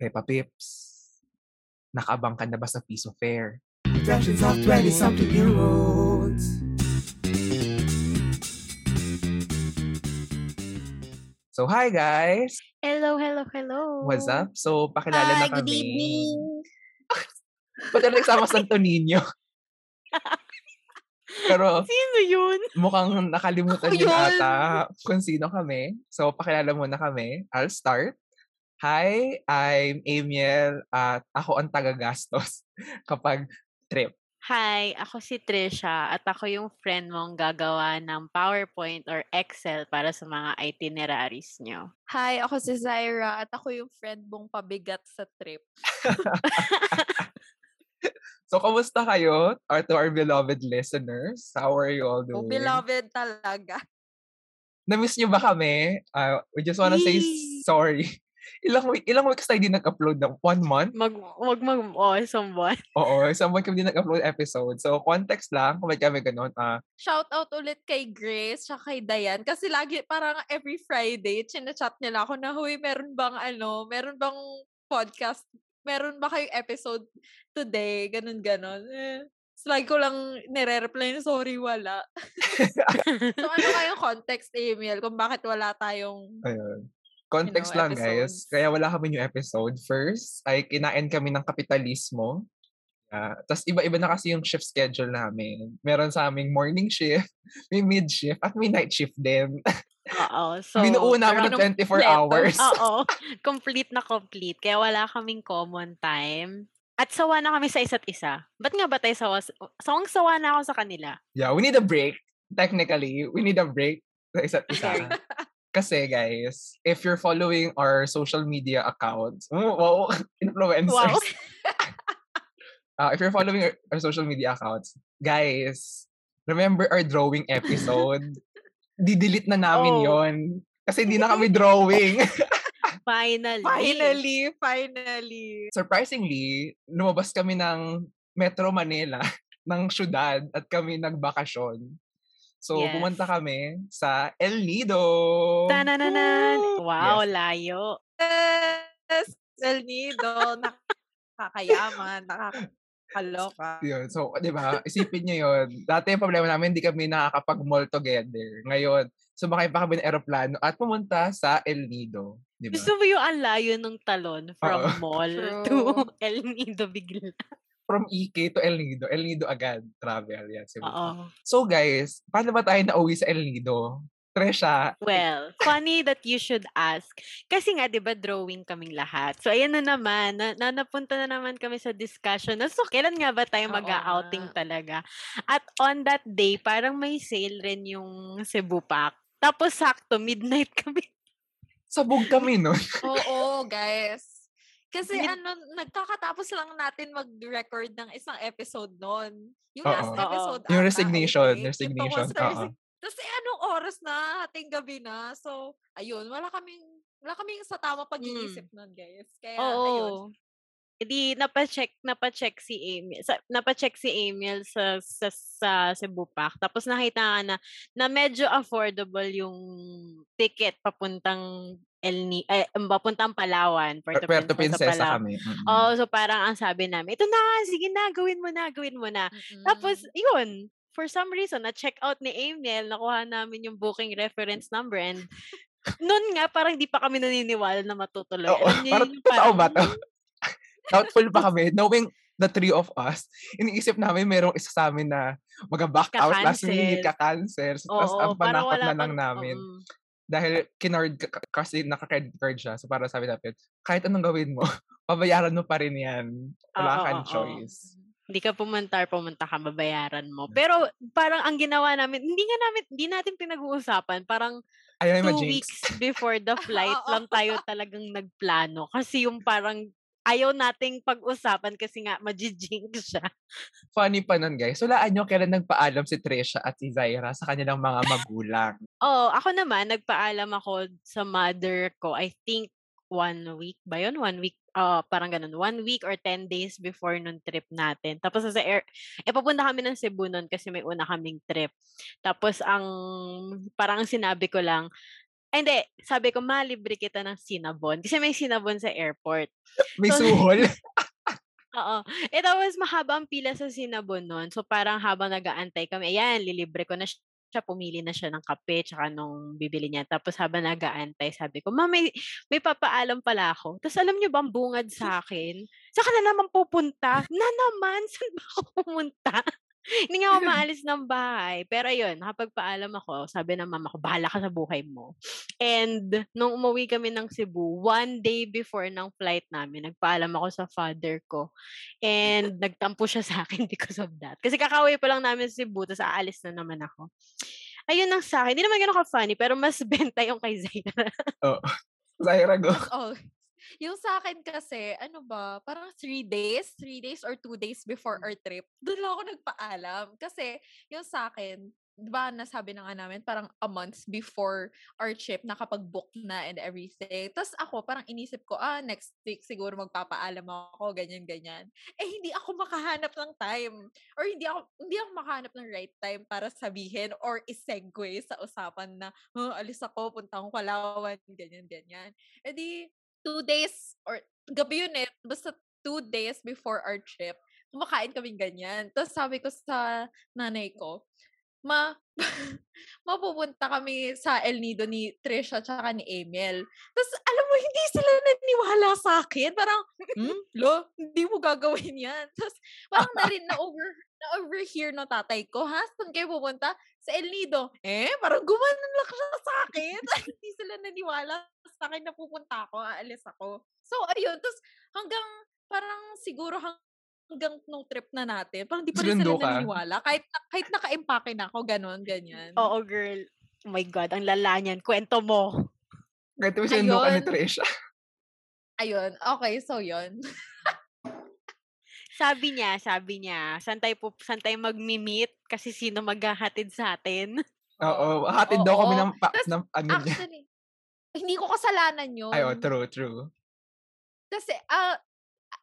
Repa Pips, nakaabang ka na ba sa piso fair? Productions of 20-something year olds. So, hi guys! Hello, hello, hello. What's up? So, pakilala na Hi, kami. good evening. Ba't na nagsama Santo Niño? Pero Sino yun? mukhang nakalimutan yun. ata kung sino kami. So, pakilala muna kami. I'll start. Hi, I'm Amiel at ako ang tagagastos kapag trip. Hi, ako si Trisha at ako yung friend mong gagawa ng PowerPoint or Excel para sa mga itineraries nyo. Hi, ako si Zaira at ako yung friend mong pabigat sa trip. So, kamusta kayo? Or to our beloved listeners? How are you all Oh, doing? beloved talaga. Na-miss niyo ba kami? Uh, we just wanna say Yee! sorry. Ilang, week, ilang weeks tayo di nag-upload ng one month? Mag, wag mag, oh, isang buwan. Oo, isang buwan kami di nag-upload episode. So, context lang, kung may kami ganun. ah Shout out ulit kay Grace tsaka kay Dayan kasi lagi parang every Friday chinachat nila ako na huy meron bang ano, meron bang podcast, meron ba kayong episode today, ganun ganon. Eh, so, lagi ko lang nire-reply na sorry wala. so ano kayong context email kung bakit wala tayong Ayun. Context know, lang, guys. Kaya wala kami new episode. First, ay kinain kami ng kapitalismo. Uh, Tapos iba-iba na kasi yung shift schedule namin. Meron sa aming morning shift, may mid shift, at may night shift din. Oo. So, Binuo namin ng 24 kompleto. hours. Oo. complete na complete. Kaya wala kaming common time. At sawa na kami sa isa't isa. Ba't nga ba tayo sawa? Sawang-sawa na ako sa kanila. Yeah, we need a break. Technically, we need a break sa isa't isa. Kasi guys, if you're following our social media accounts, wow, influencers. Wow. Uh, if you're following our, our social media accounts, guys, remember our drawing episode? Didelete na namin Oh. yon Kasi hindi na kami drawing. Finally. finally, finally. Surprisingly, lumabas kami ng Metro Manila, ng syudad, at kami nagbakasyon. So, Yes. pumunta kami sa El Nido. Tanananan. Wow, Yes. layo. Yes, El Nido, nakakayaman, nakakaloka. Yun. So, di ba? Isipin nyo yun. Dati yung problema namin, hindi kami nakakapag-mall together. Ngayon, sumakay pa kami ng aeroplano at pumunta sa El Nido. Di ba? Gusto mo yung ang layo ng talon from Oo. mall to True. El Nido bigla. From EK to El Nido. El Nido agad. Travel. Yan. Cebu. Oo. So, guys, paano ba tayo nauwi sa El Nido? Tresha, Well, funny that you should ask. Kasi nga, di ba, drawing kaming lahat. So, ayan na naman. Na, na napunta na naman kami sa discussion. Na, so, kailan nga ba tayo mag-outing talaga? At on that day, parang may sale rin yung Cebu Pack. Tapos, sakto, midnight kami. sabog kami nun. Oo, guys. Kasi Mid- ano, nagkakatapos lang natin mag-record ng isang episode noon. Yung Oo. last episode Yung resignation, think. Yung resignation, tungkol sa oo. resig- Tapos eh, anong oras na? Hating gabi na. So, ayun, wala kaming, wala kaming sa tama pag-iisip nun, guys. Kaya, ayun. Oo. Hindi, napacheck, napacheck si Emil, sa, napacheck si Emil sa, sa, sa Cebu Pack. Tapos nakita nga na, na medyo affordable yung ticket papuntang El Ni, eh, papuntang Palawan, Puerto, Puerto Princesa, Princesa Palawan. kami. Mm-mm. Oo, so parang ang sabi namin, ito na, sige na, gawin mo na, gawin mo na. Tapos, Mm-mm. yun, for some reason, na-check out ni Emil, nakuha namin yung booking reference number and noon nga, parang hindi pa kami naniniwala na matutuloy. Oo, Alam niyo parang totoo ba to? parang- Doubtful pa kami. Knowing the three of us, iniisip namin merong isa sa amin na mag-back out last minute, ka-cancel. Tapos Oo, ang parang panakot na lang pang- namin. mm. Dahil kinard ka- ka- kasi naka-credit card siya. So para sabi natin, kahit anong gawin mo, pabayaran mo pa rin yan. Wala Oo, kang oo. choice. Hindi ka pumunta pumunta ka, babayaran mo. Pero parang ang ginawa namin, hindi nga namin, hindi natin pinag-uusapan. Parang Ayaw two weeks before the flight lang tayo talagang nagplano. Kasi yung parang ayaw nating pag-usapan kasi nga majijink siya. Funny pa nun, guys. Walaan nyo kailan nagpaalam si Trisha at si Zaira sa kanilang mga magulang. Oo, ako naman, nagpaalam ako sa mother ko, I think one week ba yun? One week, ah parang ganun. One week or 10 days before nung trip natin. Tapos sa air, eh papunta kami ng Cebu nun kasi may una kaming trip. Tapos ang, parang ang sinabi ko lang, Ay, hindi. Sabi ko, malibre kita ng Cinnabon. Kasi may Cinnabon sa airport. May So, suhol. Oo. Eh, tapos mahaba ang pila sa Cinnabon nun. So, parang habang nag-aantay kami, ayan, lilibre ko na siya. Pumili na siya ng kape, tsaka nung bibili niya. Tapos habang nag-aantay, sabi ko, ma, may, may papaalam pala ako. Tapos alam niyo ba, ang bungad sa akin? Saan ka na naman pupunta? Na naman? Saan ba ako pumunta? Hindi nga ako maalis ng bahay. Pero ayun, nakapagpaalam ako. Sabi ng mama ko, bahala ka sa buhay mo. And nung umuwi kami ng Cebu, one day before ng flight namin, nagpaalam ako sa father ko. And nagtampo siya sa akin because of that. Kasi kakauwi pa lang namin sa Cebu, tapos aalis na naman ako. Ayun ang sa akin. Hindi naman ganun ka-funny, pero mas benta yung kay Zaira. oh. Zaira, go. All. Yung sa akin kasi, ano ba, parang three days, three days or two days before our trip, doon lang ako nagpaalam. Kasi yung sa akin, di ba nasabi na nga namin, parang a month before our trip, nakapag-book na and everything. Tapos ako, parang inisip ko, ah, next week siguro magpapaalam ako, ganyan-ganyan. Eh, hindi ako makahanap ng time. Or hindi ako, hindi ako makahanap ng right time para sabihin or isegue sa usapan na, oh, alis ako, punta akong Palawan, ganyan-ganyan. Eh di, two days, or gabi yun eh, basta two days before our trip, kumakain kaming ganyan. Tapos sabi ko sa nanay ko, ma, mapupunta kami sa El Nido ni Trisha tsaka ni Emil. Tapos, alam mo, hindi sila naniwala sa akin. Parang, hmm, lo, hindi mo gagawin yan. Tapos, parang na rin na-over, na-overhear no tatay ko, ha? Saan kayo pupunta? Sa El Nido. Eh, parang gumanon lang siya sa akin. hindi sila naniwala sa akin na pupunta ako, aalis ako. So, ayun. Tapos, hanggang, parang siguro hanggang nung trip na natin, parang di pa rin sila ka? naniniwala. Kahit, kahit naka-empake na ako, ganon, ganyan. Oo, girl. Oh my God, ang lala niyan. Kwento mo. Kahit mo ni Ayun. Trisha. Ayun, okay, so yun. Sabi niya, sabi niya, saan tayo, pup- saan tayo mag-meet? Kasi sino maghahatid sa atin? Oo. Hatid daw kami ng, pa, Tas, ng ano niya. Actually, hindi ko kasalanan yun. Ay, oh, true, true. Kasi, ah,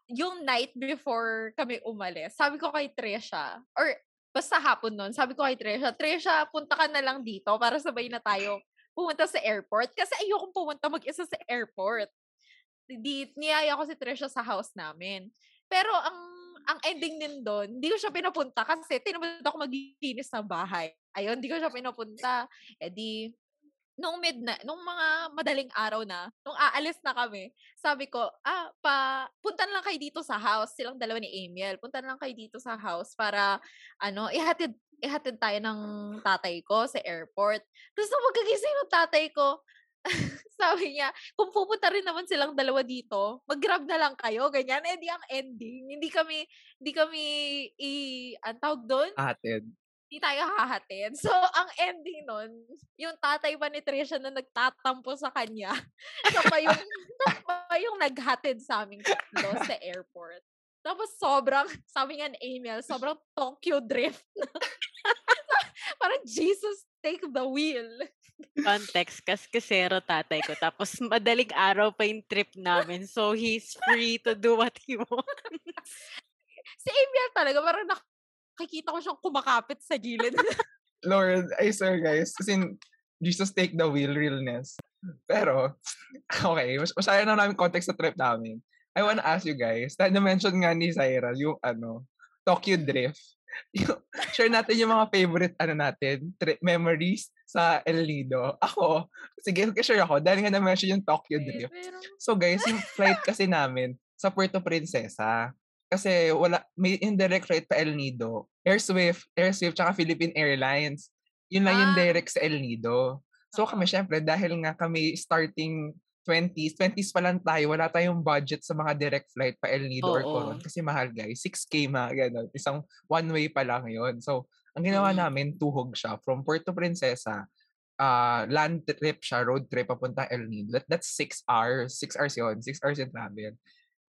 yung night before kami umalis, sabi ko kay Tresha, or basta hapon nun, sabi ko kay Tresha, Tresha, punta ka na lang dito para sabay na tayo pumunta sa airport. Kasi ayokong pumunta mag-isa sa airport. Di, niyaya ko si Tresha sa house namin. Pero ang ang ending din doon, hindi ko siya pinapunta kasi tinamad ako maglinis ng bahay. Ayun, hindi ko siya pinapunta. E di, nung midnight, nung mga madaling araw na, nung aalis na kami, sabi ko, ah, pa, punta lang kayo dito sa house. Silang dalawa ni Emil. Punta lang kayo dito sa house para, ano, ihatid, ihatid tayo ng tatay ko sa airport. Tapos nung magkagising ng tatay ko, sabi niya, kung pupunta rin naman silang dalawa dito, mag-grab na lang kayo, ganyan. Eh, di ang ending. Hindi kami, hindi kami, i, ang tawag doon? Hatid. hindi tayo hahatid. So, ang ending nun, yung tatay pa ni Trisha na nagtatampo sa kanya, siya pa yung, pa yung naghatid sa aming tatlo sa airport. Tapos sobrang, sabi nga ni Emil, sobrang Tokyo drift. Parang, Jesus, take the wheel. Context, kaskasero tatay ko. Tapos madaling araw pa yung trip namin. So, he's free to do what he wants. Si Emil talaga, parang nakikita ko siyang kumakapit sa gilid. Lord, I swear guys, as in, Jesus take the wheel, realness. Pero, okay, mas masyaya na namin context sa trip namin. I wanna ask you guys, na na-mention nga ni Zaira, yung ano, Tokyo Drift. Yung, share natin yung mga favorite, ano natin, trip memories sa El Nido. Ako, sige, share ako, dahil nga na-mention yung Tokyo Drift. Pero, So guys, yung flight kasi namin sa Puerto Princesa. Kasi wala may indirect flight pa El Nido. Air Swift, Air Swift tsaka Philippine Airlines. Yun lang yung Ah. direct sa El Nido. So kami syempre dahil nga kami starting 20s, 20s pa lang tayo, wala tayong budget sa mga direct flight pa El Nido or Oo. Coron kasi mahal guys. 6K mga ganun. Isang one way pa lang yun. So ang ginawa Mm. namin, tuhog siya from Puerto Princesa ah land trip siya, road trip papunta El Nido. That, that's six hours. Six hours yun. Six hours yung travel.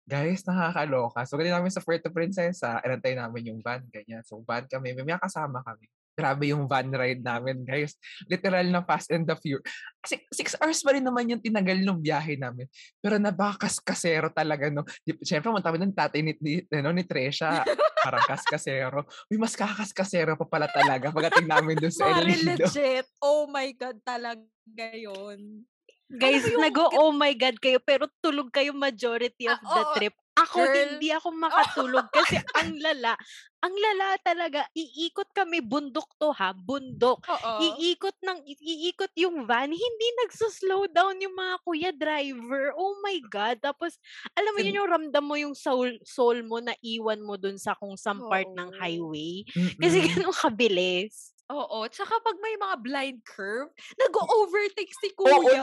Guys, nakakaloka. So, ganyan namin sa Puerto Princesa, inantay namin yung van, ganyan. So, van kami, may mga kasama kami. Grabe yung van ride namin, guys. Literal na fast and the furious. Kasi six hours pa rin naman yung tinagal ng biyahe namin. Pero nabakas-kasero talaga, no. Siyempre, munta kami ng tatay ni, ni, ano, ni Tresha. Parang kas-kasero. Uy, mas kakas-kasero pa pala talaga pagdating namin doon sa El Mari, Nido. legit. Oh my God, talaga. ngayon. Guys, yung nag git- oh my God kayo, pero tulog kayo majority of Ah, the oo. trip. Ako, Girl. hindi ako makatulog kasi ang lala. Ang lala talaga. Iikot kami, bundok to ha, bundok. Oo. Iikot ng iikot yung van, hindi nagso-slow down yung mga kuya driver. Oh my god. Tapos alam mo yun yung ramdam mo yung soul, soul mo na iwan mo dun sa kung saan part ng highway. Kasi ganun kabilis. Oo. Tsaka pag may mga blind curve, nag-overtake si kuya. Oo, oh my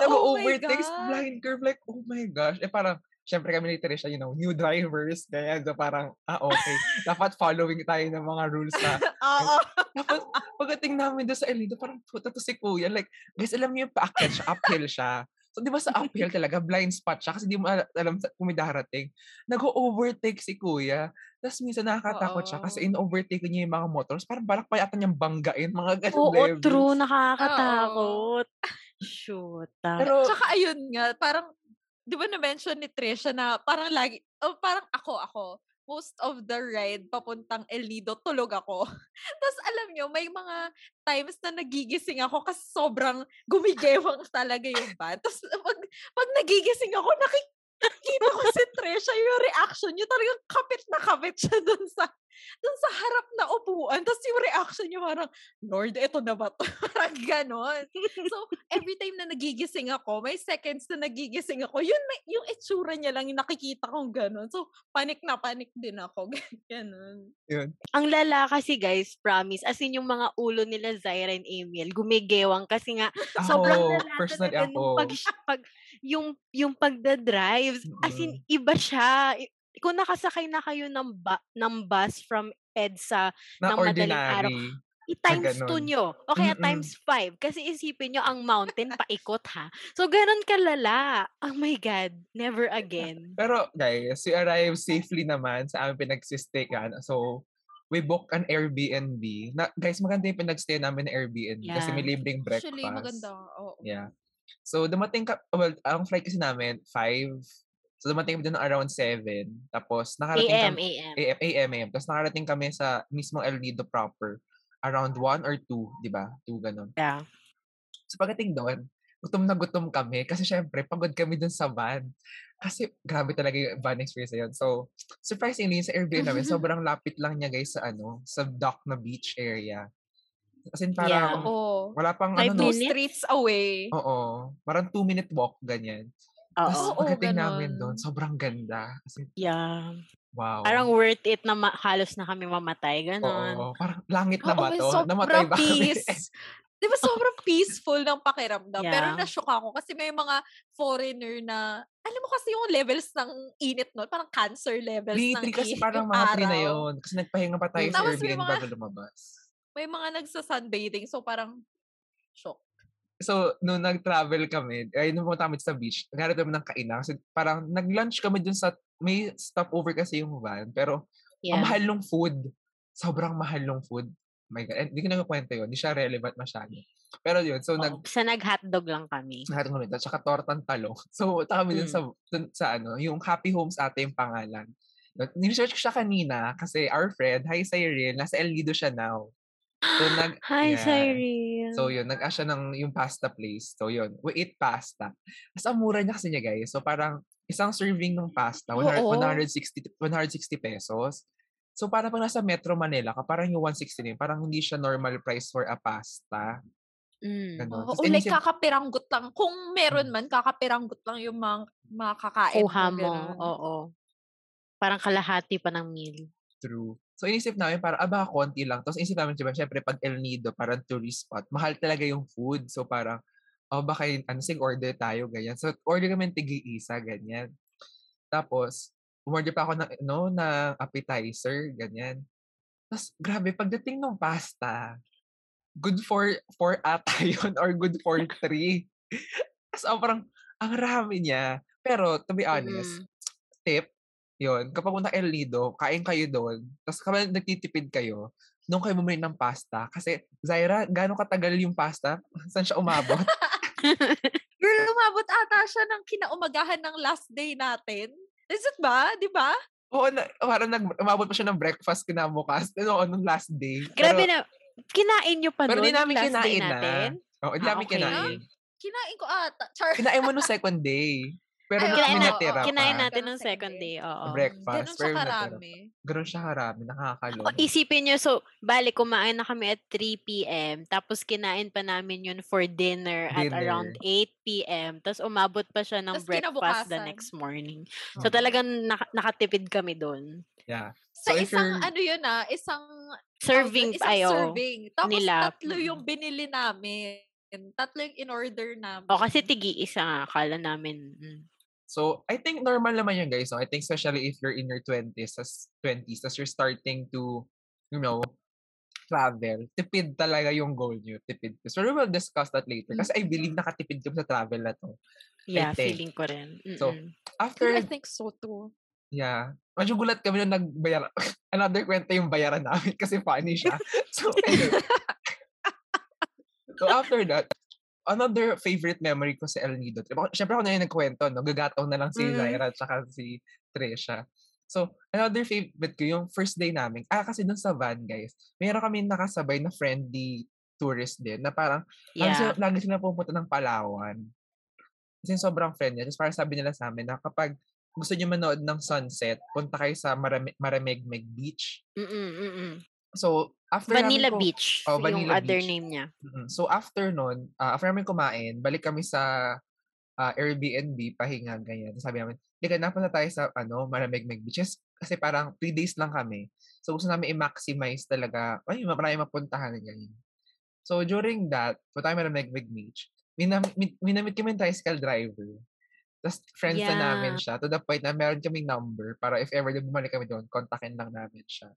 nag-overtakes God. blind curve. Like, oh my gosh. Eh, parang, syempre kami ni Trisha, you know, new drivers. Kaya so parang, ah, okay. Dapat following tayo ng mga rules na. Oo. Tapos, pagdating namin doon sa El Nido, parang puta to si Kuya. Like, guys, alam niyo yung siya, uphill siya. So, di ba sa uphill talaga, blind spot siya kasi di mo ala- alam kung may darating. Nag-overtake si Kuya. Tapos minsan nakakatakot siya kasi Oo. in-overtake niya yung mga motors. Parang balak pa yata niyang banggain, mga ganun Oo, levels. true. Nakakatakot. Shoot. ah. Pero, Tsaka ayun nga, parang, di ba na-mention ni Trisha na parang lagi, oh, parang ako, ako, most of the ride papuntang El Nido, tulog ako. Tapos alam nyo, may mga times na nagigising ako kasi sobrang gumigewang talaga yung van. Tapos pag, pag nagigising ako, nakikita ko si Trisha, yung reaction niya, talagang kapit na kapit siya dun sa dun sa harap na upuan. Tapos yung reaction niya parang, Lord, eto na ba to? parang ganon. So, every time na nagigising ako, may seconds na nagigising ako, yun, may, yung itsura niya lang yung nakikita kong ganon. So, panik na panik din ako. ganon. Ang lala kasi guys, promise, as in yung mga ulo nila Zaira and Emil, gumigewang kasi nga sobrang ako, lala personally ako, pag, pag yung yung pagda-drive, as in Mm. iba siya. Kung nakasakay na kayo ng ba- ng bus from EDSA, na ng madaling araw, ordinary. i-times 2 ganun. nyo. O kaya Mm-mm. times 5. Kasi isipin nyo, ang mountain paikot ha. So, ganun kalala. Oh my God. Never again. Pero guys, we arrived safely naman sa aming pinagsistayan. So, we booked an Airbnb. Na, guys, maganda yung pinagstay namin na Airbnb kasi may Yeah. libreng breakfast. Actually, maganda. Oo. Yeah. So, dumating ka, well, ang flight kasi namin, 5. So, dumating kami doon around 7. Tapos, nakarating AM, kami, AM. AM, AM, AM. Tapos, nakarating kami sa mismong El Nido proper. Around 1 or 2, di ba? 2, ganun. Yeah. So pagdating doon, gutom na gutom kami kasi syempre pagod kami dun sa van. Kasi grabe talaga yung van experience na yun. So, surprisingly, sa Airbnb namin, sobrang lapit lang niya guys sa ano, sa dock na beach area. As in Yeah. parang, Oo. wala pang Five ano, no? Streets away. oo, parang two minute walk, ganyan. Tapos. Oo, pagdating namin ganon. doon, sobrang ganda. Kasi, Yeah. wow. Parang worth it na ma- halos na kami mamatay. Ganon. Oo, parang langit na ba may to? sobrang Namatay ba kami? Di ba sobrang peaceful ng pakiramdam? Pero Yeah. na-shock ako kasi may mga foreigner na, alam mo kasi yung levels ng init nun, parang cancer levels ng Literally kasi init parang mga pre na yun. Kasi nagpahinga pa tayo Mm. sa Airbnb mga- bago lumabas. May mga nagsa-sunbathing, so parang shock. So, nung nag-travel kami, ay nung pumunta kami sa beach, naghanap kami ng kainan. Kasi parang nag-lunch kami dun sa, may stopover kasi yung van. Pero, ang Yeah. mahal ng food. Sobrang mahal ng food. My God. Hindi ko na kwento yun. Hindi siya relevant masyado. Pero yun, so nag, Oo. Sa nag-hotdog lang kami. lahat ng nito, tsaka tortang talong. So, punta kami dun Mm. sa, dun sa ano, yung Happy Homes ate yung pangalan. Niresearch ko siya kanina kasi our friend, hi Cyril, nasa El Nido siya now. So, nag, Hi, yeah. Cyril. So yun, nag-ask siya ng yung pasta place. So yun, we eat pasta. Tapos ang mura niya kasi niya guys. So parang isang serving ng pasta, 100, Oo. 160, 160 pesos. So parang pag nasa Metro Manila ka, parang yung 160 na yun, parang hindi siya normal price for a pasta. Mm. Ganon. Oo, Tas like kakapiranggot lang. Kung meron Mm. man, kakapiranggot lang yung mga makakain Kuha mo. ganun. Oo. Parang kalahati pa ng meal. True. So inisip namin para aba konti lang. Tapos inisip namin, diba, syempre pag El Nido, parang tourist spot, mahal talaga yung food. So parang, oh baka ano, sig order tayo, ganyan. So order kami ng tigi-isa, ganyan. Tapos, umorder pa ako ng, no, ng appetizer, ganyan. Tapos, grabe, pagdating ng pasta, good for, for ata yun or good for three. So, parang, ang rami niya. Pero, to be honest, Mm. tip, yun, kapag punta El Nido, kain kayo doon, tapos kapag nagtitipid kayo, doon kayo bumili ng pasta. Kasi, Zaira, gaano katagal yung pasta? Saan siya umabot? Girl, umabot ata siya ng kinaumagahan ng last day natin. Is it ba? Di ba? Oo, na, parang nag, umabot pa siya ng breakfast kinabukas. Ano, nung last day. Grabe pero, na. Kinain nyo pa Pero nun di namin last day kinain na. natin? Oo, hindi Ah, namin okay. kinain. Kinain ko ata. Char. Kinain mo no second day. Pero Ay, Kinain, natira oo. kinain natin ng second day. Oo. Breakfast. Ganun siya karami. Ganun siya karami. O, Nakakalong. isipin nyo, so, bali, kumain na kami at 3 p.m. Tapos, kinain pa namin yun for dinner, at Dinner. around 8 p.m. Tapos, umabot pa siya ng Tas breakfast the next morning. So, talagang naka- nakatipid kami doon. Yeah. Sa So, if isang, you're- ano yun ah, isang Serving isang pa yun. serving. Tapos nila. tatlo yung binili namin. Tatlo yung in-order namin. O, kasi tigi-isa nga. Akala namin. mm. So, I think normal naman yun, guys. So, I think especially if you're in your 20s, as 20s, as you're starting to, you know, travel, tipid talaga yung goal nyo. Tipid. So, we will discuss that later. Kasi I believe nakatipid kami sa travel na to. Yeah, feeling ko rin. So, Mm-mm. After, I think so too. yeah, medyo gulat kami nung nagbayar. Another kwento yung bayaran namin kasi funny siya. So, anyway. so, after that, another favorite memory ko sa El Nido. Ako- Siyempre ako na yung nagkwento, no? Gagataw na lang si Mm. Zaira at saka si Trisha. So, another favorite ko, yung first day namin. Ah, kasi dun sa van, guys, mayroon kami nakasabay na friendly tourist din na parang Yeah. sila, lagi sila pupunta ng Palawan. Kasi sobrang friend niya. Tapos parang sabi nila sa amin na kapag gusto niyo manood ng sunset, punta kayo sa Marami- Maramegmeg Beach. Mm-mm, mm-mm. So, after Vanilla ko- Beach. Oh, yung Vanilla other Beach. name niya. So, after nun, ah, after namin kumain, balik kami sa ah, Airbnb, pahinga, ganyan. Sabi namin, Lika, napunta tayo sa ano, Maramegmeg Beaches kasi parang 3 days lang kami. So, gusto namin i-maximize talaga, ay, marami mapuntahan na ganyan. So, during that, punta kami Maramegmeg Beach, minam- min- minamit kami ng tricycle driver. Tapos, friends na namin Yeah. siya to the point na meron kaming number para if ever na bumalik kami doon, kontakin lang namin siya.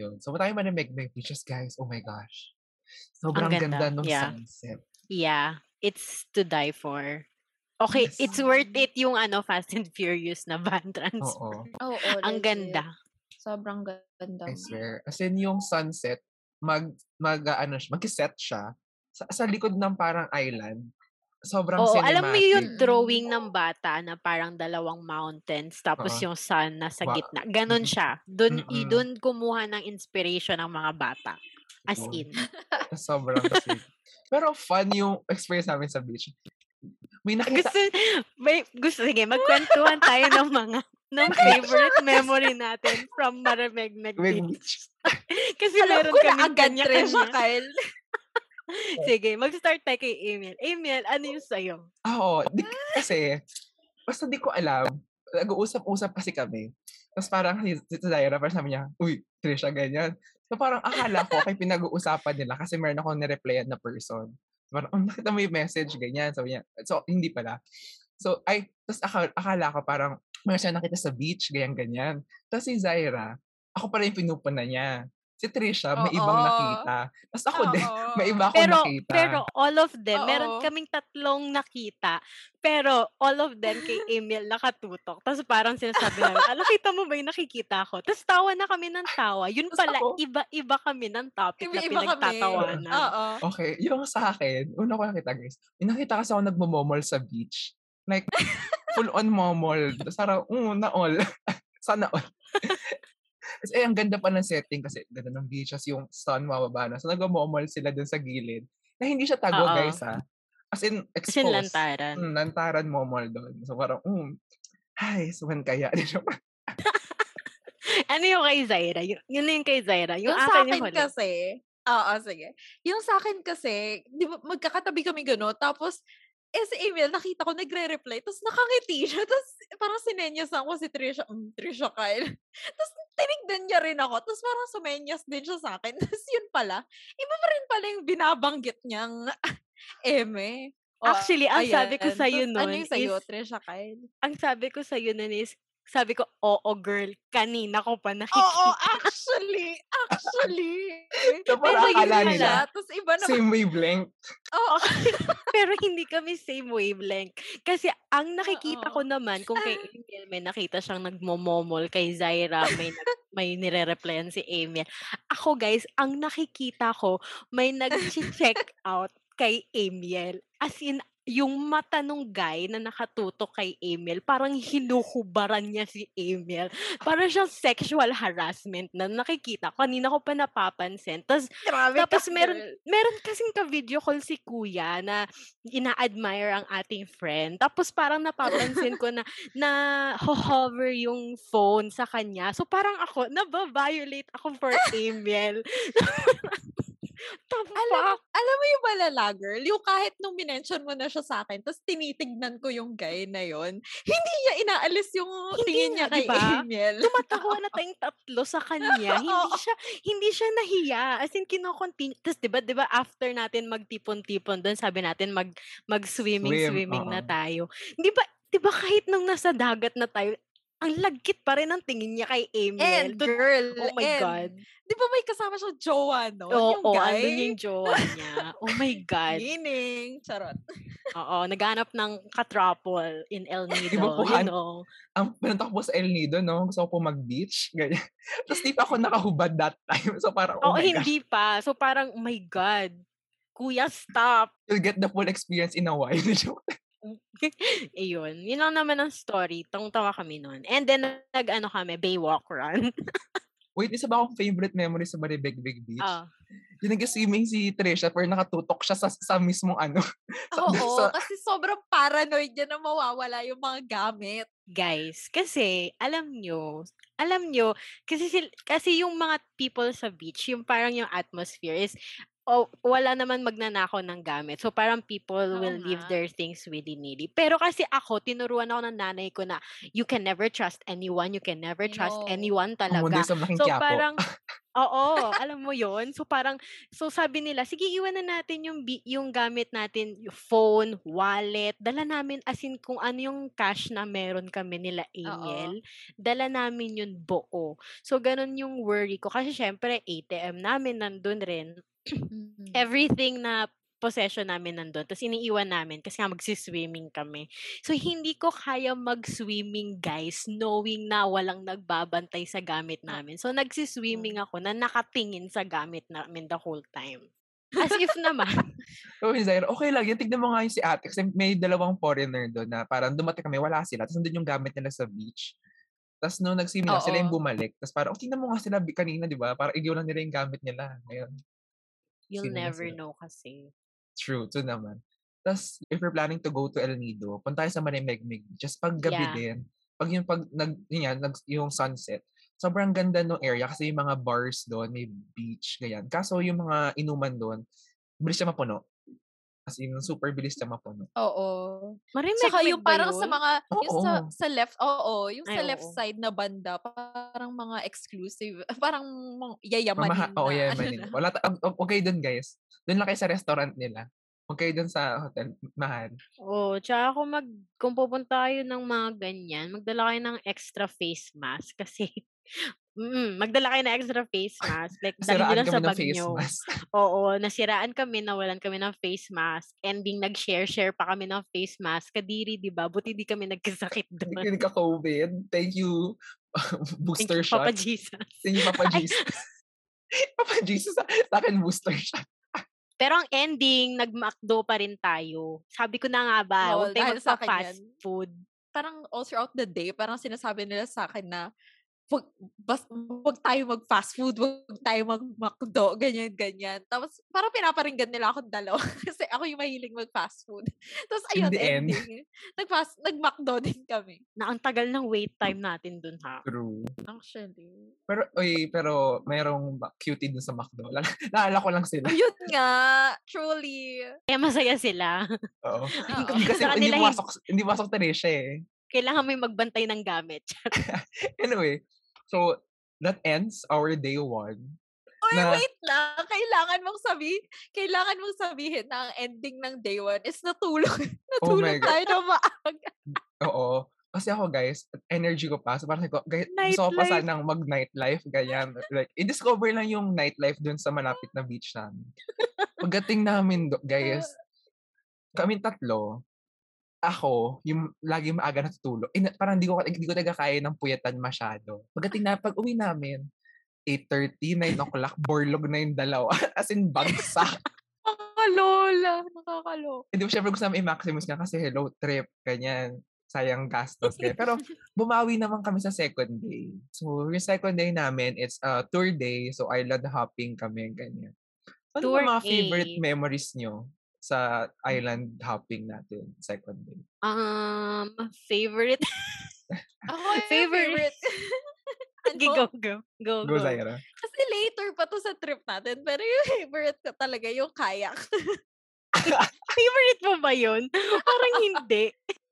Yun. So, punta kami Maramegmeg Beaches, guys. Oh my gosh. Sobrang ganda, ganda nung yeah. sunset. Yeah. It's to die for. Okay, Yes. it's worth it yung ano Fast and Furious na van transfer. Oo. Oo, Ang legit. ganda. Sobrang ganda. I swear. As in, yung sunset, mag, mag, ah, ano, mag-set siya sa, sa likod ng parang island. Sobrang Oo, cinematic. alam mo yung drawing ng bata na parang dalawang mountains tapos Oo. yung sun nasa Wa- gitna. Ganon siya. Doon i Mm-mm. doon kumuha ng inspiration ng mga bata. As in. Sobrang sweet. Pero fun yung experience namin sa beach. May nakita, Gusto, may, gusto, sige, magkwentuhan tayo ng mga ng favorite memory natin from Maramegmeg Meg Beach. Kasi Alam meron ko na kami kanya-kanya. Kyle. Sige, mag-start tayo kay Emil. Emil, ano yung sa'yo? Ah, Oo, di, kasi, basta di ko alam, nag-uusap-usap kasi kami. Tapos parang si, si Zaira, parang sabi niya, uy, Trisha, ganyan. So parang akala ko kay pinag-uusapan nila kasi meron akong nireplyan na person. Parang, oh, nakita mo yung message, ganyan. Sabi niya, so hindi pala. So, ay, tapos akala, akala ko parang, meron siya nakita sa beach, ganyan-ganyan. Tapos si Zaira, ako pala yung pinupuna niya. Si Trisha, may ibang nakita. Tapos ako din, Oo. may iba akong Pero, nakita. pero all of them, meron Oo. kaming tatlong nakita. Pero all of them kay Emil nakatutok. Tapos parang sinasabi namin, ah, nakita mo ba yung nakikita ko? Tapos tawa na kami ng tawa. Yun Tas pala, ako- iba-iba kami ng topic na Iba-iba kami. pinagtatawanan. Oo. Okay, yung sa akin, una ko nakita guys, may nakita kasi ako nagmomomol sa beach. Like, full on momol. Sarang, um, na all. Sana all. Kasi eh, ang ganda pa ng setting kasi ganda ng beach, as yung sun mababa na. So nagmomol sila dun sa gilid. Na hindi siya tago Oo. guys ha. As in, As in exposed. lantaran. Mm, lantaran momol doon. So parang, um, ay, suman kaya. Ano yung kay Zaira? Yun, yun na yung kay Zaira. Yung, Yung, sa akin akin yung kasi, oo, sige. Yung sa akin kasi, di ba, magkakatabi kami gano'n, tapos, eh, si Emil, nakita ko, nagre-reply, tapos nakangiti siya, tapos parang sinenyasan ko si Trisha, um, Trisha Kyle. tapos tinignan niya rin ako, tapos parang sumenyas din siya sa akin. Tapos yun pala, iba pa rin pala yung binabanggit niyang eme. O, Actually, ang sabi ko ayan. sa'yo Tas nun Ano yung sa'yo, is- Trisha Kyle? Ang sabi ko sa'yo nun is, sabi ko, oo girl, kanina ko pa nakikita. Oo, actually, actually. So, parang Pero akala nila, Tapos iba naman. Same wavelength. Oo. Pero hindi kami same wavelength. Kasi ang nakikita Oo. ko naman, kung kay Emil may nakita siyang nagmomomol, kay Zaira may, nag- may nire-replyan si Emil. Ako guys, ang nakikita ko, may nag-check out kay Emil. As in, yung mata nung guy na nakatutok kay Emil, parang hinuhubaran niya si Emil. Parang siyang sexual harassment na nakikita. Kanina ko pa napapansin. Tapos, tapos ka, meron, meron kasing ka-video call si kuya na ina-admire ang ating friend. Tapos parang napapansin ko na na hover yung phone sa kanya. So parang ako, nababiolate ako for Emil. Tapos Alam, alam mo yung malala, girl? Yung kahit nung minention mo na siya sa akin, tapos tinitignan ko yung guy na yon hindi niya inaalis yung Hindi tingin niya nga, kay diba? Emil. tumatawa na tayong tatlo sa kanya. hindi siya hindi siya nahiya. As in kino-continue. Tapos 'di ba 'di ba after natin magtipon-tipon doon, sabi natin mag mag-swimming Swim, swimming na tayo. 'Di ba 'di ba kahit nung nasa dagat na tayo, ang lagkit pa rin ang tingin niya kay Emil. And To- girl, oh my and, God. Di ba may kasama siyang jowa, no? Oo, yung guy. andun yung jowa niya. Oh my God. Meaning, charot. Oo, naghanap ng katrapol in El Nido. Di ba po, you know. Ang pinunta ko po sa El Nido, no? Gusto ko po mag-beach. Ganyan. Tapos di pa ako nakahubad that time. So parang, oh, gosh. hindi pa. So parang, oh my God. Kuya, stop. You'll get the full experience in a while. Ayun. Yun lang naman ang story. Tawang-tawa kami noon. And then, nag-ano kami, Baywalk run. Wait, isa ba akong favorite memory sa Baribegbeg Beach? Ah. Yung nag-swimming si Trisha pero nakatutok siya sa, sa mismong ano. sa, Oo, sa- kasi sobrang paranoid niya na mawawala yung mga gamit. Guys, kasi, alam nyo, alam nyo, kasi, sil- kasi yung mga people sa beach, yung parang yung atmosphere is, oh, wala naman magnanakaw ng gamit. So, parang people will leave nga. their things willy-nilly. Pero kasi ako, tinuruan ako ng nanay ko na, you can never trust anyone, you can never I trust know. anyone talaga. sa So parang oo, alam mo 'yon. So parang so sabi nila, sige iwanan natin yung bi- yung gamit natin, yung phone, wallet. Dala namin as in kung ano yung cash na meron kami nila Emil, dala namin yun buo. So ganun yung worry ko kasi syempre ATM namin nandun rin. Mm. Everything na possession namin nandun. Tapos iniiwan namin kasi nga magsiswimming kami. So, hindi ko kaya mag-swimming, guys, knowing na walang nagbabantay sa gamit namin. So, nagsiswimming ako na nakatingin sa gamit namin the whole time. As if naman. So, yung Zaire, okay lang. Yan, tignan mo nga yung si ate. Kasi may dalawang foreigner doon na parang dumating kami, wala sila. Tapos nandun yung gamit nila sa beach. Tapos nung nag-swimming na, sila yung bumalik. Tapos parang, oh, tingnan mo nga sila kanina, di ba? Parang igiw lang nila yung gamit nila. Ngayon, You'll Sino never sila? know kasi. true. Ito naman. Tapos, if you're planning to go to El Nido, punta tayo sa Marimegmeg. Just pag gabi Yeah. din, pag yung pag nag yun yan, nag, yung sunset, sobrang ganda ng area kasi yung mga bars doon, may beach, ganyan. Kaso yung mga inuman doon, bilis siya mapuno. As in, super bilis siya mapuno. Oo. Marimekmek Saka yung parang sa yun? mga, yung sa, Oo. sa left, oo, yung Ay, sa left oo. side na banda, parang mga exclusive, parang Mamaha, yayamanin oh, na. yeah, ano manin. na. Wala, ag- huwag kayo doon, guys. Doon lang kayo sa restaurant nila. Kayo doon sa hotel. Mahal. Oo, tsaka kung, mag, kung pupunta kayo ng mga ganyan, magdala kayo ng extra face mask kasi mm, magdala kayo ng extra face mask. Like, dahil lang sa bag nyo. Oo, nasiraan kami, nawalan kami ng face mask. Ending, nag-share-share pa kami ng face mask. Kadiri, di ba? Buti di kami nagkasakit Hindi doon. ko nagka-COVID. Thank you, Thank booster you, shot. Papa Jesus. Thank you, Papa. Jesus. Papa Jesus, sa akin booster shot. Pero ang ending, nag-McDo pa rin tayo. Sabi ko na nga ba, Oo, huwag tayo magpa-fast yan. food. Parang all throughout the day, parang sinasabi nila sa akin na, wag, bas, wag tayo mag-fast food, wag tayo mag-McDo, ganyan, ganyan. Tapos, parang pinaparinggan nila akong dalawa kasi ako yung mahiling mag-fast food. Tapos, In ayun, the end. ending. Nag-fast, nag-McDo din kami. Na ang tagal ng wait time natin dun ha. True. Actually. Pero, oy, pero mayroong cutie dun sa McDo. Lala- Naalala ko lang sila. Ayun nga, truly. Kaya masaya sila. Oo. Hindi kasi, hindi kanila, pumasok, hindi pumasok Teresha eh. Kailangan may magbantay ng gamit. Anyway, so, that ends our day one. Uy, Na- wait lang. Kailangan mong sabi, kailangan mong sabihin na ang ending ng day one is natulog. Oh natulog God. tayo na maaga. Oo. Kasi ako, guys, energy ko pa. So, parang ko, guys, gusto ko pa sanang mag-nightlife, ganyan. Like, i-discover lang yung nightlife dun sa malapit na beach namin. Pagdating namin, do, guys, kami tatlo, ako, yung lagi maaga natutulog. Eh, parang hindi ko, hindi ko talaga kaya ng puyatan masyado. Pagdating na, pag uwi namin, 8.30, 9 o'clock, borlog na yung dalawa. As in, bagsak. Mga Lola, nakakaloka. Hindi mo syempre gusto namin i-maximus nga kasi hello trip, ganyan. Sayang gastos. Ganyan. Pero bumawi naman kami sa second day. So, yung second day namin, it's a tour day. So, island hopping kami, ganyan. Ano Tour mga favorite memories nyo sa island hopping natin, second day? Um, favorite? Ako Favorite. go, go. Go, Go, go. Zaira. kasi later pa to sa trip natin. Pero yung favorite ko talaga yung kayak. Favorite mo ba yun? Parang hindi.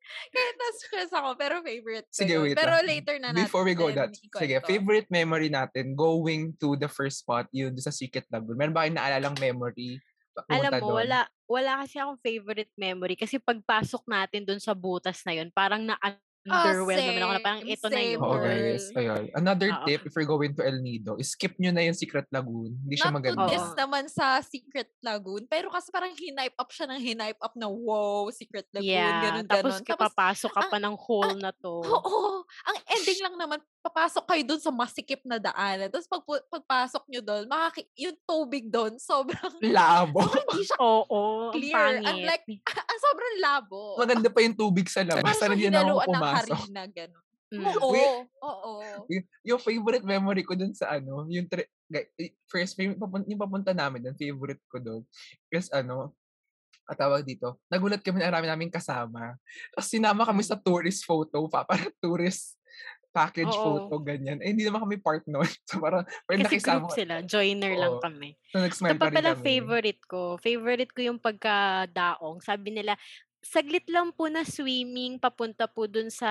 Kaya na-stress ako, pero favorite ko Sige, yun. wait Pero lang. later na natin. Before we go that, sige, ikwento. favorite memory natin, going to the first spot, yun sa Secret Lagoon. Meron ba kayong naalalang memory? Alam mo, doon? wala, wala kasi akong favorite memory kasi pagpasok natin dun sa butas na yun, parang na-underwhelm naman ako na parang same, ito na same, yun. Oo, girl. guys. Ayun. Another Oo. tip, if you're going to El Nido, is skip nyo na yung Secret Lagoon. Hindi siya Not to maganda. diss Oo. naman sa Secret Lagoon, pero kasi parang hinype up siya ng hinype up na wow, Secret Lagoon, Yeah, ganun, tapos ganun. Tapos, papasok ka ang- pa ng hole na to. oo, ang ending lang naman, papasok kayo dun sa masikip na daanan. Tapos pag, pagpasok nyo doon, makaki- yung tubig doon, sobrang, Labo. hindi siya Oo, ang clear. pangit. Unlike, ang sobrang labo. Maganda pa yung tubig sa labas. Parang hindi na ako hinaluan ng pumasok. harina, gano'n. Mm. Oo, oo. Yung favorite memory ko dun sa ano, yung tri- i- first favorite, yung papunta namin dun, favorite ko dun, is ano, katawag dito, nagulat kami na marami namin kasama. Tapos sinama kami sa tourist photo, pa, para tourist package Oo. photo, ganyan. Eh, hindi naman kami part nun. So, parang, parang Kasi nakisama. group sila, joiner lang Oo. kami. So, Ito nag-smile pa pa rin pala kami. favorite ko. Favorite ko yung pagkadaong. Sabi nila, saglit lang po na swimming papunta po dun sa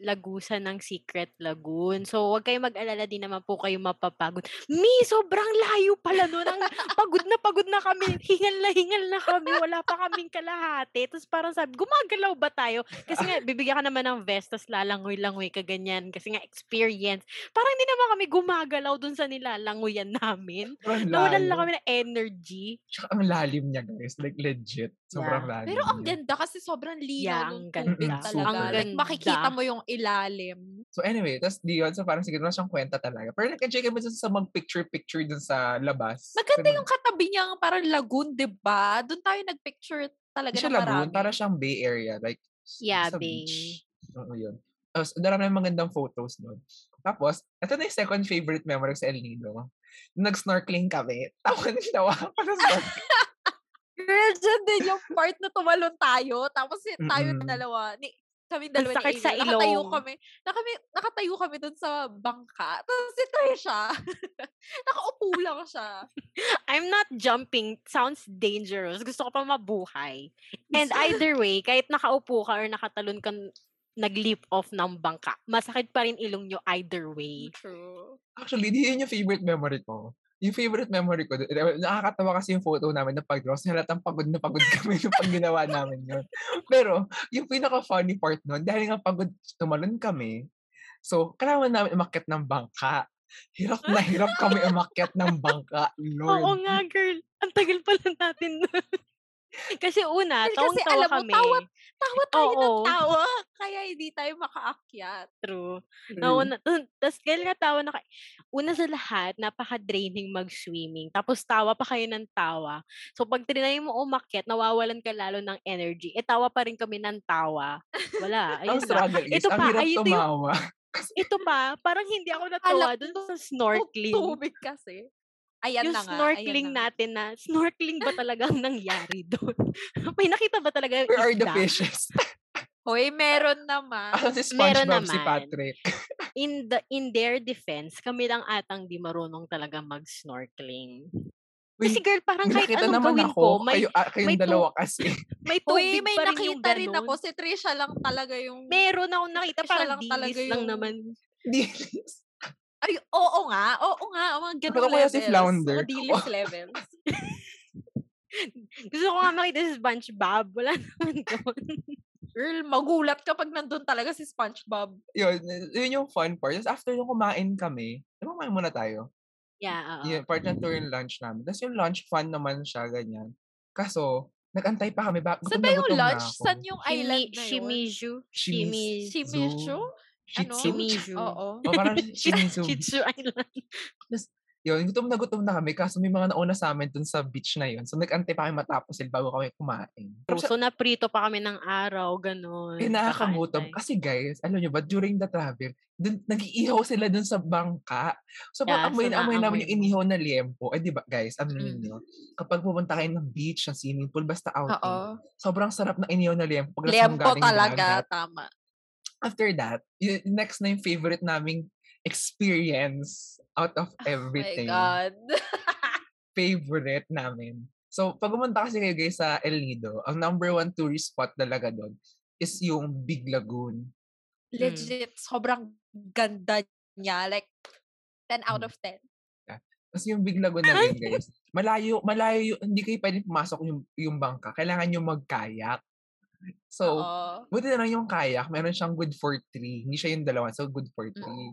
lagusan ng Secret Lagoon. So, huwag kayong mag-alala din naman po kayo mapapagod. Mi, sobrang layo pala nun. Ang pagod na pagod na kami. Hingal na hingal na kami. Wala pa kaming kalahati. Tapos parang sabi, gumagalaw ba tayo? Kasi nga, bibigyan ka naman ng vest, tapos lalangoy-langoy ka ganyan. Kasi nga, experience. Parang hindi naman kami gumagalaw dun sa nilalangoyan namin. Nawalan lang kami ng energy. Tsaka ang lalim niya, guys. Like, legit. Sobrang lalim Pero ang. Ganda kasi sobrang Yeah, linaw ng ang tubig ganda. talaga. Ang Like, makikita ganda. mo yung ilalim. So anyway, tas di yun. So parang sige, wala siyang kwenta talaga. Pero nag-enjoy kami sa mag-picture-picture dun sa labas. Maganda Kasi yung katabi niyang parang lagoon, di ba? Doon tayo nag-picture talaga siya na lagoon, marami. para siyang Bay Area. Like, Yeah, sa Bay. beach. Oo, yun. Tapos, dala na magandang photos nun. Tapos, ito na yung second favorite memory sa El Nido. Nag-snorkeling kami. Tawa na tawa snorkeling. Girl, dyan din yung part na tumalon tayo. Tapos tayo Mm-mm. na dalawa. Ni, kami dalawa ni sakit sa Angel, Nakatayo ilong. kami. Nakami, nakatayo kami dun sa bangka. Tapos si Trisha, nakaupo lang siya. I'm not jumping. Sounds dangerous. Gusto ko pa mabuhay. And either way, kahit nakaupo ka or nakatalon ka nag-leap off ng bangka, masakit pa rin ilong nyo either way. True. Actually, di yun yung favorite memory ko. Yung favorite memory ko, eh, nakakatawa kasi yung photo namin na pag-draw. Halatang pagod na pagod kami nung pag ginawa namin yun. Pero, yung pinaka-funny part nun, dahil nga pagod, tumalon kami. So, kailangan namin umakyat ng bangka. Hirap na hirap kami umakyat ng bangka. Lord. Oo nga, girl. Ang tagal pala natin. Kasi una, Kasi tawang-tawa alam mo, kami. tawa- Tawa tayo ng tawa. Kaya hindi tayo makaakyat. True. True. Nauna, tapos dahil nga tawa na kayo, una sa lahat, napaka-draining mag-swimming. Tapos tawa pa kayo ng tawa. So pag trinay mo umakyat, nawawalan ka lalo ng energy. E tawa pa rin kami ng tawa. Wala. Ang Ayun is, Ito ang pa, hirap ito yung- tumawa. Ito pa, parang hindi ako natawa Alam dun sa snorkeling. Tubig kasi. Ayan yung na nga. snorkeling ayan na natin na, snorkeling ba talaga ang nangyari doon? May nakita ba talaga yung Where are the fishes? Hoy, meron naman. Asan si Meron SpongeBob, si naman. Patrick? in the in their defense, kami lang atang di marunong talaga mag-snorkeling. Kasi Uy, girl, parang May kahit anong naman gawin ako. ko, may, kayo, ah, kayong may tu- dalawa kasi. may tubig may pa rin yung nakita rin ganun. ako. Si Trisha lang talaga yung... Meron akong nakita, parang lang talaga dilis lang yung- naman. Dilis. Ay, oo nga. Oo nga. Mga ganun levels. si Flounder. Mga dilis levels. Gusto ko nga makita si SpongeBob. Wala naman doon. Girl, magulat kapag nandun talaga si SpongeBob. yun, yun yung fun part. Tapos after yung kumain kami, di ba kumain muna tayo? Yeah, oo. Yun, part ng tour yung lunch namin. Tapos yung lunch, fun naman siya, ganyan. Kaso, nagantay pa kami. Ba, gutom na yung na lunch? ako. Saan yung island Shimi, na yun? Shimizu. Shimizu. Shimizu? Shih Ano? Shimizu. Oo. O parang Shimizu. Shitsu Island. yun, gutom na gutom na kami kaso may mga nauna sa amin dun sa beach na yun. So nag-antay pa kami matapos sila bago kami kumain. Pero So, naprito pa kami ng araw, ganun. eh, nakakagutom. Kasi guys, alam nyo ba, during the travel, dun, nag-iihaw sila dun sa bangka. So, Yeah, amoy so na amoy namin yung inihaw na liempo. Eh, di ba, guys, ano Mm. ninyo? Kapag pupunta kayo ng beach, ng swimming pool, basta outing, Oo. sobrang sarap na inihaw na liempo. Pag galing talaga, dagat. tama. After that, y- next na yung favorite naming experience out of Oh my everything. God. favorite namin. So, pag pumunta kasi kayo guys sa El Nido, ang number one tourist spot talaga doon is yung Big Lagoon. Legit, sobrang ganda niya. Like, 10 out Mm. of 10. Kasi yung Big Lagoon na rin, guys, malayo, malayo, hindi kayo pwedeng pumasok yung, yung bangka. Kailangan nyo mag-kayak. So, Oo. buti na lang yung kayak, meron siyang good for three. Hindi siya yung dalawa, so good for three.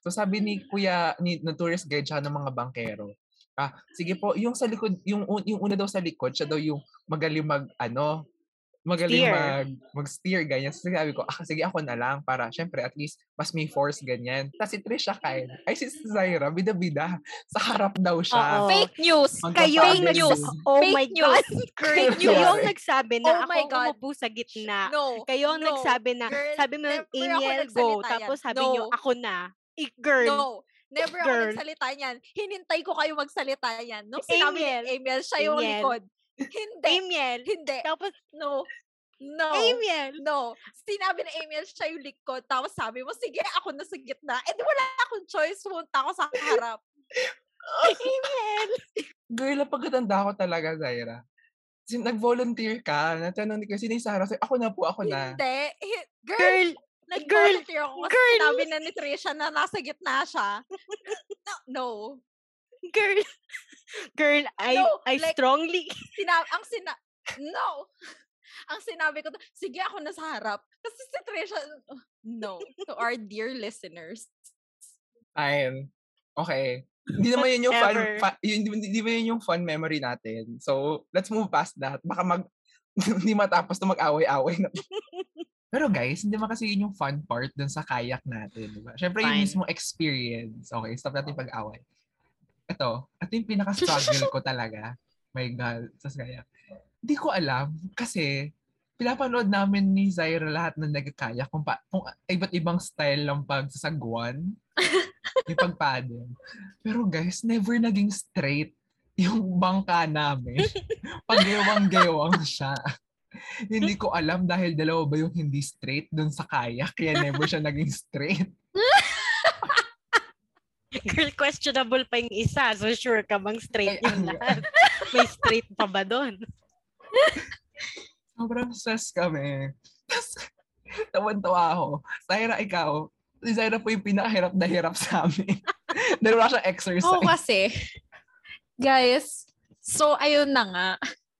So, sabi ni kuya, ni, ng tourist guide siya ng mga bankero, ah, sige po, yung sa likod, yung, un- yung una daw sa likod, siya daw yung magaling mag, ano, magaling Steer. mag, mag-steer, ganyan. So, sabi ko, ah, sige ako na lang para, syempre, at least, mas may force, ganyan. Tapos si Trisha Kyle, ay si Zaira, bida-bida, sa harap daw siya. Oo. Fake news. Kayo Magpapadel nag- news. Oh Fake my. God. Fake Kayo news. ang nagsabi na Oh ako God. umupo sa gitna. No. Kayo ang no. nagsabi na, Girl, sabi mo, never ako Amiel, go. Tapos sabi No. nyo, ako na. Eh, girl. No. Never ako Girl. nagsalita niyan. Hinintay ko kayo magsalita yan. Nung sinabi Amiel. ni Amiel, siya yung Amiel. likod. Hindi. Amiel. Hindi. Tapos, No. No. Amiel. No. Sinabi ni Amiel, siya yung likod. Tapos sabi mo, sige, ako na sa gitna. Eh, di wala akong choice. Pumunta ako sa harap. Amiel. Girl, ang pagkatanda ko talaga, Zaira. Sin nag-volunteer ka, natanong ni kasi ni Sarah, sabi, ako na po, ako na. Hindi. Hi- Girl, Girl. nag-volunteer ako kasi girl. sinabi na ni Trisha na nasa gitna siya. No. Girl. Girl, I, No, I like- strongly. Sinabi, ang sina... No. Ang sinabi ko, to, sige ako na sa harap. Kasi si Trisha, no. To our dear listeners. Ayun. Okay. Hindi naman yun yung fun, fa- yun, hindi, naman yun yung fun memory natin. So, let's move past that. Baka mag, hindi matapos na mag-away-away na. Pero guys, hindi naman kasi yun yung fun part dun sa kayak natin. Diba? Siyempre, yung Fine. mismo experience. Okay, stop natin pag-away. Ito, ito yung pinaka-struggle ko talaga. My God, sa kayak. Hindi ko alam kasi pinapanood namin ni Zaira lahat ng nagkakayak kung, pa, kung iba't ibang style ng pagsasagwan. yung pagpaddle. Pero guys, never naging straight yung bangka namin. Paggewang-gewang siya. hindi ko alam dahil dalawa ba yung hindi straight dun sa kayak kaya never siya naging straight. Girl, questionable pa yung isa. So, sure ka bang straight Ay, yung lahat? May straight pa ba doon? Sobrang stress kami. Tapos, tawan-tawa ako. Zaira, ikaw, si Zaira po yung pinakahirap na hirap sa amin. Dahil wala siyang exercise. Oo kasi, guys, so ayun na nga.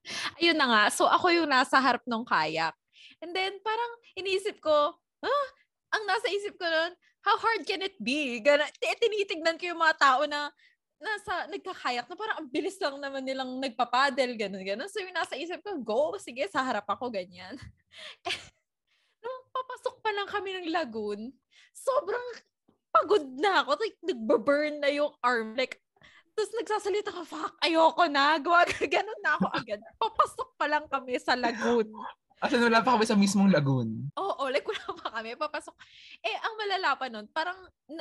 Ayun na nga. So ako yung nasa harap ng kayak. And then parang iniisip ko, ah, ang nasa isip ko nun, how hard can it be? Gana, ti- tinitignan ko yung mga tao na nasa nagkakayak na parang ang bilis lang naman nilang nagpapadel, ganun, ganun. So yung nasa isip ko, go, sige, sa harap ako, ganyan. Nung papasok pa lang kami ng lagoon, sobrang pagod na ako. Like, nagbaburn na yung arm. Like, tapos nagsasalita ka, fuck, ayoko na. Gawa, ganun na ako agad. Papasok pa lang kami sa lagoon. As in, wala pa kami sa mismong lagoon. Oo, like wala pa kami. Papasok. Eh, ang malala pa nun, parang,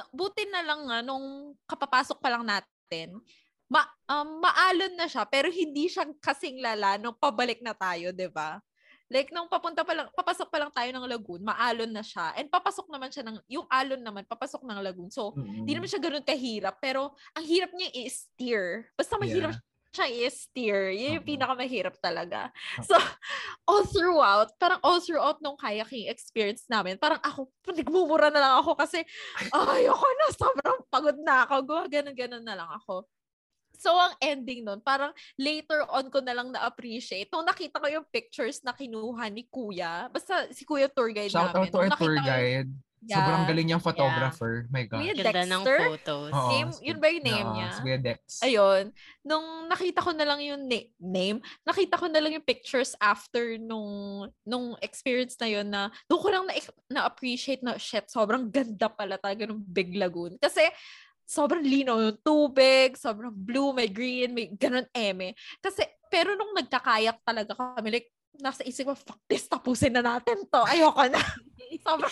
buti na lang nga, nung kapapasok pa lang natin, ma, um, maalon na siya, pero hindi siya kasing lala nung pabalik na tayo, 'di ba Like, nung papunta pa lang, papasok pa lang tayo ng lagoon, maalon na siya. And papasok naman siya ng, yung alon naman, papasok ng lagoon. So, Hindi naman siya ganun kahirap, pero ang hirap niya i-steer. Basta mahirap siya i-steer. Yun yung pinakamahirap talaga. So, all throughout, parang all throughout nung kayaking experience namin, parang ako, nagmumura na lang ako kasi, ay, ako na, sobrang pagod na ako. Ganun-ganun na lang ako. So, ang ending nun, parang later on ko na lang na-appreciate. Nung nakita ko yung pictures na kinuha ni Kuya, basta si Kuya tour guide Shout out namin. to our tour ko yung- guide. Sobrang galing niyang photographer. My God. Kuya Ganda ng Dexter? photos. Oo, Name? Yun ba yung name Oo, niya? si Kuya Dex. Ayun. Nung nakita ko na lang yung na- name, nakita ko na lang yung pictures after nung nung experience na yun na doon ko lang na, na-appreciate na shit, sobrang ganda pala talaga ng Big Lagoon. Kasi sobrang lino yung tubig, sobrang blue, may green, may ganun eme. Kasi, pero nung nagkakayak talaga kami, like, nasa isip ko, fuck this, tapusin na natin to. Ayoko na. sobrang,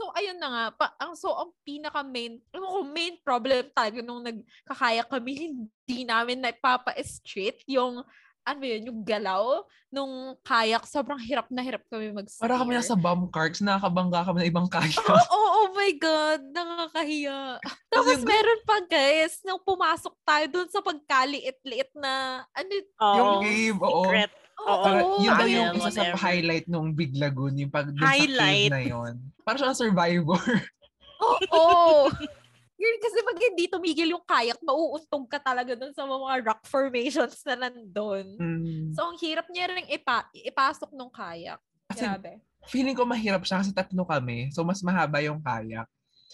So, ayun na nga. Pa, ang, so, ang pinaka-main, ko, main problem talaga nung nagkakaya kami, hindi namin napapa-straight yung, ano yun, yung galaw nung kayak. Sobrang hirap na hirap kami mag-steer. Para kami nasa bomb carts, nakakabangga kami ng ibang kayak. Oo, oh, oh, my God, nakakahiya. Tapos yung- meron pa guys, nung pumasok tayo dun sa pagkaliit-liit na, ano, yung Oo, cave, oo. secret. Oo, Para, yun daw yung isa sa highlight nung Big Lagoon, yung pag Highlight. cave na yun. Para siyang survivor. Oo. Yun kasi pag hindi tumigil yung kayak, mauuntog ka talaga dun sa mga rock formations na nandun. Mm. So, ang hirap niya rin ipa- ipasok nung kayak. Kasi Grabe. feeling ko mahirap siya kasi tatlo kami. So, mas mahaba yung kayak.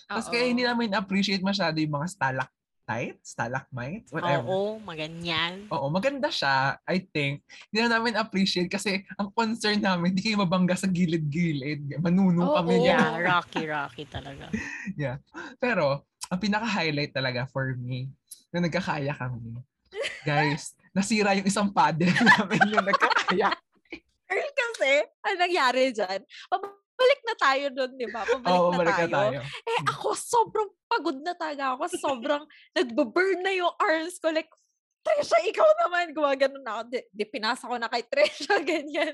Tapos kaya hindi namin appreciate masyado yung mga stalactites, stalagmites, whatever. Oo, maganyan. Oo, maganda siya, I think. Hindi na namin appreciate kasi ang concern namin, hindi kayo mabangga sa gilid-gilid. Manuno Oo. kami Yeah, niya. rocky, rocky talaga. Pero, ang pinaka-highlight talaga for me, na nagkakaya kami. Guys, nasira yung isang paddle namin yung nagkakaya. Girl, kasi, ang nangyari dyan, pabalik na tayo doon, di ba? Pabalik Oo, na, balik tayo. na tayo. Eh, ako, sobrang pagod na talaga ako. Sobrang nagbaburn na yung arms ko. Like, Tresha, ikaw naman. Gumagano na ako. Di, di pinasa ko na kay Tresha, ganyan.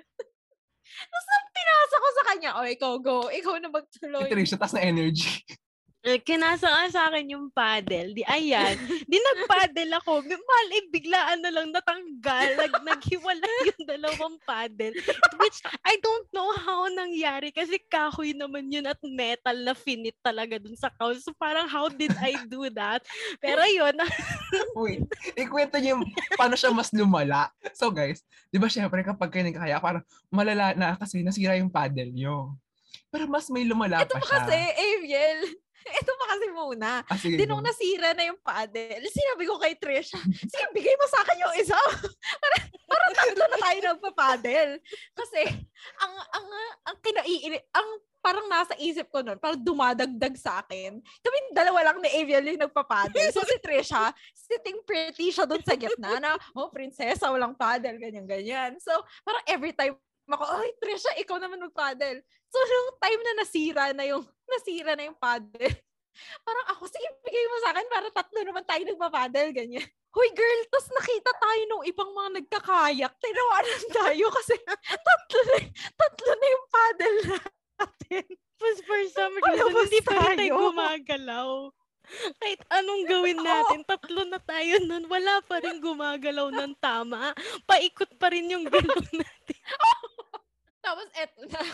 Tapos nang pinasa ko sa kanya, oh, ikaw go. Ikaw na Si magtuloy. Trisha, tas na energy. Eh, Kinasa nga sa akin yung paddle. Di ayan. Di nag-paddle ako. Mahal eh, biglaan na lang natanggal. Nag naghiwalay yung dalawang paddle. Which I don't know how nangyari kasi kahoy naman yun at metal na finit talaga dun sa couch. So parang how did I do that? Pero yun, Wait, ikwento niyo yung paano siya mas lumala. So guys, di ba syempre kapag kayo nagkakaya, parang malala na kasi nasira yung paddle niyo. Pero mas may lumala Ito pa pa siya. kasi, Ariel. Ito pa kasi muna. Ah, sige, Di nung nasira na yung paddle, sinabi ko kay Trisha, sige, bigay mo sa akin yung isa. para, para tatlo na tayo nagpa-paddle. Kasi, ang, ang, ang kinaiini, ang parang nasa isip ko nun, parang dumadagdag sa akin. Kami dalawa lang ni Aviel yung nagpa-paddle. So si Trisha, sitting pretty siya doon sa gitna na, oh, prinsesa, walang paddle, ganyan-ganyan. So, parang every time ako, ay, Trisha, ikaw naman mag-paddle. So, nung time na nasira na yung, nasira na yung paddle, parang ako, sige, bigay mo sa akin para tatlo naman tayo nagpa-paddle, ganyan. Hoy girl, tas nakita tayo nung ibang mga nagkakayak. Tinawanan tayo kasi tatlo na, tatlo na yung paddle natin. was for some reason, hindi pa rin tayo gumagalaw. Kahit anong gawin natin, tatlo na tayo nun, wala pa rin gumagalaw ng tama. Paikot pa rin yung galaw natin. Tapos eto na.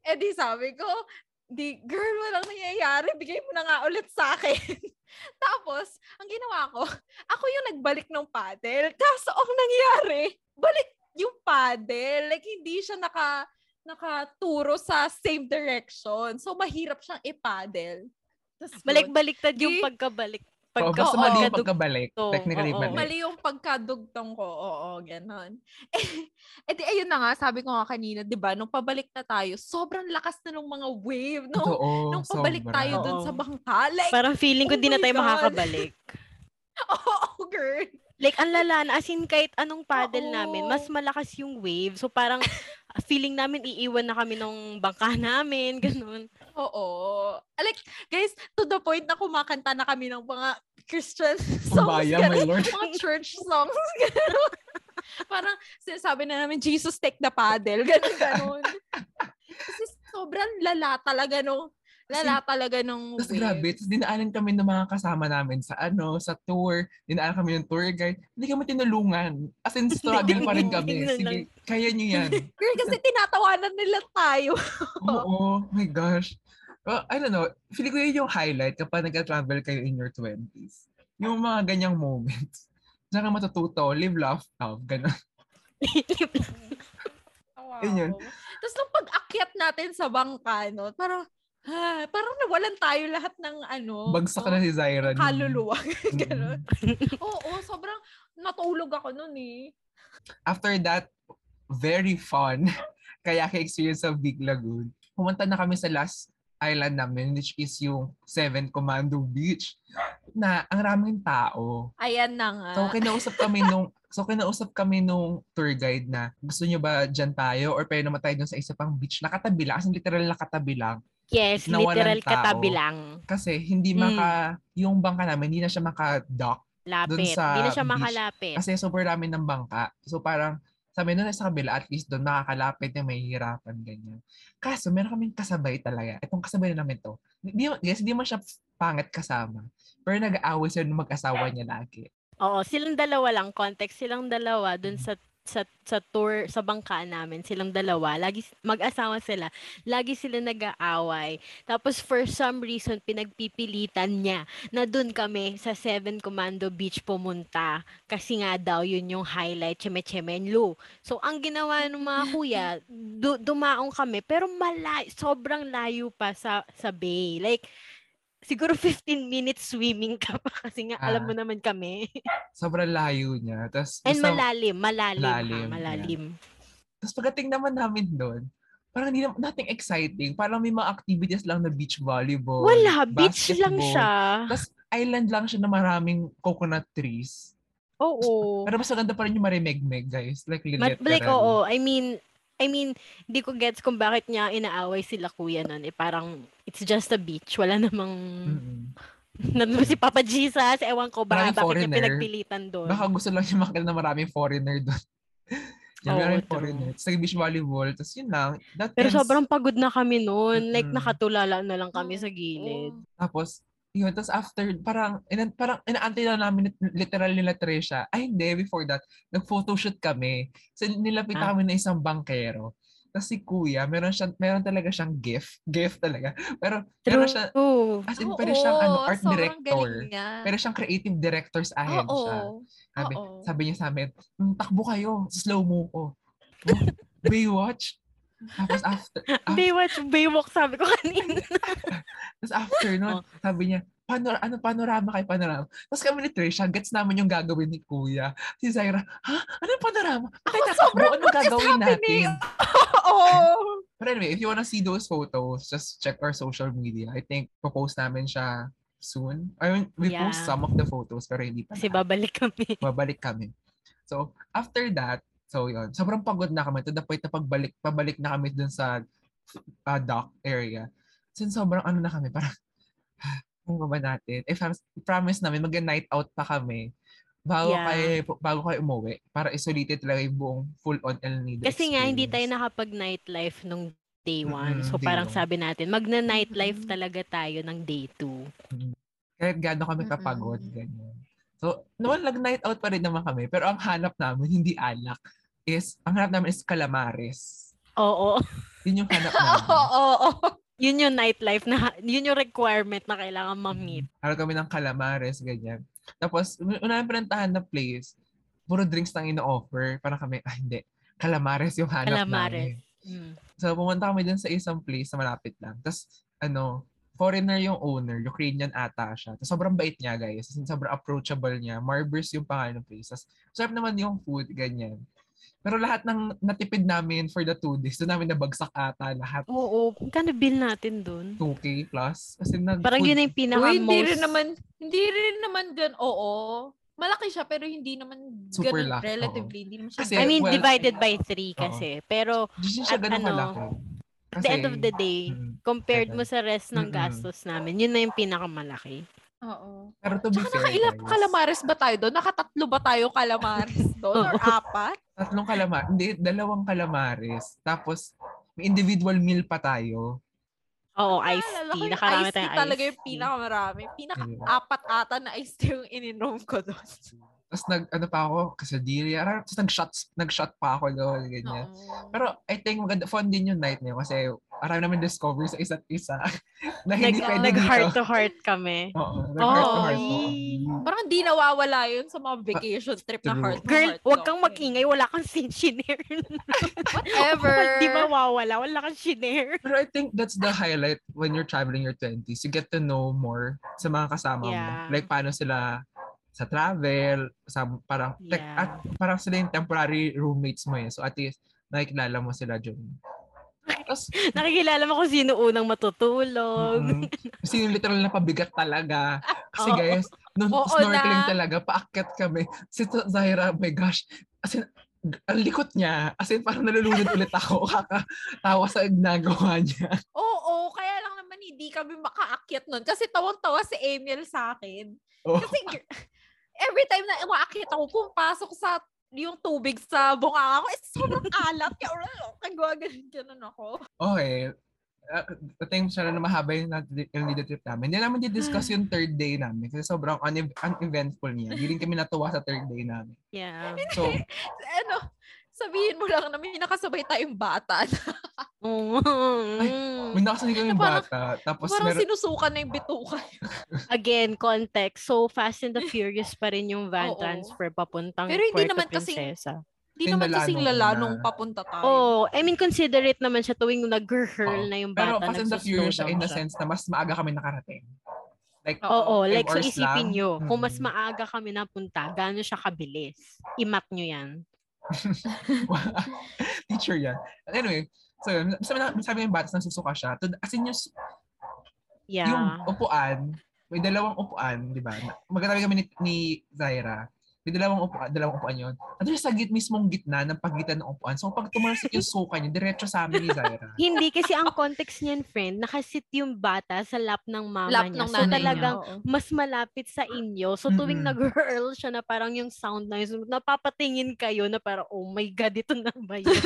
Eh di sabi ko, di, girl, walang nangyayari. Bigay mo na nga ulit sa akin. Tapos, ang ginawa ko, ako yung nagbalik ng paddle. Kaso, ang nangyari, balik yung paddle. Like, hindi siya naka, nakaturo sa same direction. So, mahirap siyang i-paddle. Balik-baliktad yung pagkabalik. Oo, Pagka, basta Oo. mali yung pagkabalik. Oo, Technically oo. mali. Mali yung pagkadugtong ko. Oo, ganon. Eh, eh di, ayun na nga, sabi ko nga kanina, di ba, nung pabalik na tayo, sobrang lakas na nung mga wave. Nung, Totoo, nung pabalik sobra. tayo dun Oo. sa bangka. Like, Parang feeling ko Oh di na tayo God. makakabalik. oh, girl. Like, ang lala na. As in, kahit anong paddle namin, mas Oo. malakas yung wave. So, parang feeling namin iiwan na kami nung bangka namin. Ganun. Oo. Like, guys, to the point na kumakanta na kami ng mga Christian songs. Kumbaya, my lord. Mga church songs. ganun. Parang sinasabi na namin, Jesus take the paddle. Ganun, ganun. Kasi sobrang lala talaga nung lala talaga nung Tapos grabe, tapos dinaanan kami ng mga kasama namin sa ano, sa tour. Dinaanan kami ng tour guide. Hindi kami tinulungan. As in, struggle pa rin kami. Sige, kaya nyo yan. Girl, kasi tinatawanan nila tayo. Oo, oh my gosh. Well, I don't know. Feeling ko yun yung highlight kapag nag-travel kayo in your 20s. Yung mga ganyang moments. Diyan ka matututo, live, laugh, love, gano'n. Wow. Yun yun. Tapos nung pag-akyat natin sa bangka, no, parang, ah, parang nawalan tayo lahat ng ano. Bagsak no, na si Zyra. kaluluwa. Ganon. Oo, sobrang natulog ako nun eh. After that, very fun kayaking experience sa Big Lagoon. Pumunta na kami sa last island namin, which is yung Seven Commando Beach. gitna, ang raming tao. Ayan na nga. So, kinausap kami nung So, kinausap kami nung tour guide na gusto nyo ba dyan tayo or pwede naman tayo dun sa isa pang beach. Nakatabi lang. Kasi literal nakatabi lang. Yes, na literal katabi lang. Kasi hindi Mm. maka, yung bangka namin, hindi na siya maka-dock. Lapit. Hindi na siya beach. makalapit. Kasi sobrang dami ng bangka. So parang, sabi nung sa kabila, at least doon makakalapit yung may hirapan, ganyan. Kaso, meron kaming kasabay talaga. Itong kasabay na namin to. Di, guys, di mo siya pangit kasama. Pero nag-aaway sila ng mag-asawa niya lagi. Oo, silang dalawa lang. Context, silang dalawa dun Mm. sa sa sa tour sa bangka namin silang dalawa. Lagi mag-asawa sila. Lagi sila nag-aaway. Tapos for some reason pinagpipilitan niya na dun kami sa Seven Commando Beach pumunta. Kasi nga daw yun yung highlight Cheme-Chemenlu so ang ginawa ng mga kuya du- dumaong kami pero malay sobrang layo pa sa sa bay. Like siguro 15 minutes swimming ka pa kasi nga alam mo Ah. naman kami Sobrang layo niya. Tapos, And malalim, malalim, Malalim, ha, yeah. malalim. Tapos pagdating naman namin doon, parang hindi nothing exciting. Parang may mga activities lang na beach volleyball. Wala, beach lang siya. Tapos island lang siya na maraming coconut trees. Oo. Pero mas maganda pa rin yung marimegmeg, guys. Like, Mat- like, oo, I mean, I mean, hindi ko gets kung bakit niya inaaway sila kuya nun. Eh, parang, it's just a beach. Wala namang, nandun si Papa Jesus, ewan ko ba, Maraming bakit niya foreigner. pinagpilitan doon. Baka gusto lang niya makita na maraming foreigner doon. Yung Oo, maraming foreigner. Tapos beach volleyball. Tapos yun lang. That Pero ends- sobrang pagod na kami noon. Like, Mm-mm. nakatulala na lang kami sa gilid. Tapos, yun, tapos after, parang, ina, parang inaantay lang namin lit- literal nila Trisha. Ay, hindi, before that, nag-photoshoot kami. So, nilapit Ah. kami na isang bangkero. Tapos si Kuya, meron, siya, meron talaga siyang gift. Gift talaga. Pero, meron siya, True. as in, pwede siyang ano, art sobrang director. Pero siyang creative director sa ahensya. Oo. Sabi, Oo. sabi niya sa amin, "Mm, takbo kayo, slow mo ko. Oh, Baywatch. Tapos after, af- Baywatch, Baywalk sabi ko kanina. tapos after nun, Oh. sabi niya, Panor ano panorama kay panorama. Tapos kami ni Trisha, gets namin yung gagawin ni Kuya. Si Zaira, ha? Ano panorama? Bakit tatakbo? sobrang Ano gagawin happening. natin? Oo. But anyway, if you wanna see those photos, just check our social media. I think, popost namin siya soon. I mean, we post Yeah. some of the photos, pero hindi pa Kasi babalik kami. babalik kami. So, after that, so yun, sobrang pagod na kami to the point na pagbalik, pabalik na kami dun sa uh, dock area. Since sobrang ano na kami, parang, ano ba natin? If promise namin, mag-night out pa kami bago Yeah. kayo bago kayo umuwi para isolited talaga yung buong full-on El Nido Kasi nga, hindi tayo experience. nakapag-nightlife nung day one. Mm-mm, So, day parang one. sabi natin, magna-nightlife Mm-mm. talaga tayo ng day two. Kahit gaano kami kapagod, Mm-mm. ganyan. So, naman nag-night out pa rin naman kami. Pero ang hanap namin, hindi alak, is, ang hanap namin is calamares. Oo. Yun yung hanap namin. Oo. oo. Yun yung nightlife na, yun yung requirement na kailangan ma-meet. Harap kami ng calamares, ganyan. Tapos, una namin pinuntahan na place, puro drinks lang ino-offer. Parang kami, ah hindi, calamares yung hanap Calamares. namin. Mm. So, pumunta kami dun sa isang place na malapit lang. Tapos, ano, foreigner yung owner, Ukrainian ata siya. Tapos, sobrang bait niya, guys. Sobrang approachable niya. Marbers yung pangalan ng place. Tapos, sarap naman yung food, ganyan. Pero lahat ng natipid namin for the two days, doon namin nabagsak ata lahat. Oo. Kano bill natin dun? 2K plus. As in, nag Parang yun yung pinaka Uy, hindi most... rin naman, hindi rin naman gan, oo. Malaki siya, pero hindi naman Super ganun, laki, oo. relatively. Hindi naman siya Kasi, I mean, well, divided by three Oo. kasi. Pero, Hindi siya At ganun ano, kalaki. at the end of the day, Mm. compared mo sa rest ng Mm-mm. gastos namin, yun na yung pinakamalaki. Oo. Pero to be Tsaka fair, nakailan guys, calamares ba tayo doon? Nakatatlo ba tayo calamares doon? Or apat? tatlong kalamar, hindi, dalawang calamares. Tapos, may individual meal pa tayo. Oo, iced Naalala ko tea. Nakarami iced tea tayong talaga iced yung pinakamarami. Pinaka-apat ata na iced tea yung ininom ko doon. Tapos nag, ano pa ako, quesadilla. Tapos nag-shot, nag-shot pa ako doon, ganyan. Oo. Pero I think maganda, fun din yung night niya kasi marami namin discover sa isa't isa na hindi Nag, pwede nag heart to heart kami. Oo, nag heart to Oh, heart. oo. Parang di nawawala yun sa mga vacation trip na True. heart to Girl, heart wag kang mag-ingay. Wala kang sin shinare. Whatever. Di ba mawawala? Wala kang shinare. Pero I think that's the highlight when you're traveling your 20s. You get to know more sa mga kasama mo. Yeah. Like paano sila sa travel, sa parang tech, Yeah. at parang sila yung temporary roommates mo eh. So at least nakikilala mo sila dun. Tapos, Nakikilala mo kung sino unang matutulog. mm, kasi yung literal na pabigat talaga. Kasi Oo. guys, Nung Oo snorkeling na. talaga, paakyat kami. Si Zaira, oh my gosh, as in, ang likot niya. As in, parang nalulunod ulit ako. Kakatawa sa ginagawa niya. Oo, kaya lang naman hindi kami makaakyat nun. Kasi tawang-tawa si Emil sa akin. Oh. Kasi every time na umaakyat ako, pumapasok sa yung tubig sa bunganga ko, eh, sobrang alat. Kaya, oh, kagawa ganun, ganun ako. Okay. Uh, I think siya na mahaba yung yung leader trip namin. Hindi namin di-discuss yung third day namin kasi sobrang une- uneventful niya. Hindi rin kami natuwa sa third day namin. Yeah. So, Ano, sabihin mo lang na may nakasabay tayong bata. Mm. may nakasunod kami Parang- bata. Tapos Parang meron, sinusukan na yung bituka. Again, context. So, Fast and the Furious pa rin yung van Oo. transfer papuntang Pero hindi Puerto naman kasing- Princesa. Hindi Yung naman kasing lalo lala na- nung papunta tayo. Oh, I mean, considerate naman siya tuwing nag-hurl Oo. na yung pero bata. Fast and the Furious siya in the sense na mas maaga kami nakarating. Like, Oo. Oo, five like so isipin lang. nyo, kung mas Mm. maaga kami napunta, gaano siya kabilis. I-map nyo yan. Teacher yan. Anyway, so yun, sabi, na, sabi ng bata, nasusuka siya. To, as in yung, Yeah. yung upuan, may dalawang upuan, di ba? Magkatabi kami ni, ni Zaira. May dalawang upuan, dalawang upuan yun. Siya sa git, mismong gitna ng pagitan ng upuan. So pag tumalsik yung suka niya, diretso sa amin ni Zaira. Hindi kasi ang context niyan, friend, nakasit yung bata sa lap ng mama Lap niya. ng So talagang niya. mas malapit sa inyo. So tuwing Mm-mm. nag-hurl siya na parang yung sound na yun, napapatingin kayo na parang, oh my God, ito na ba yun?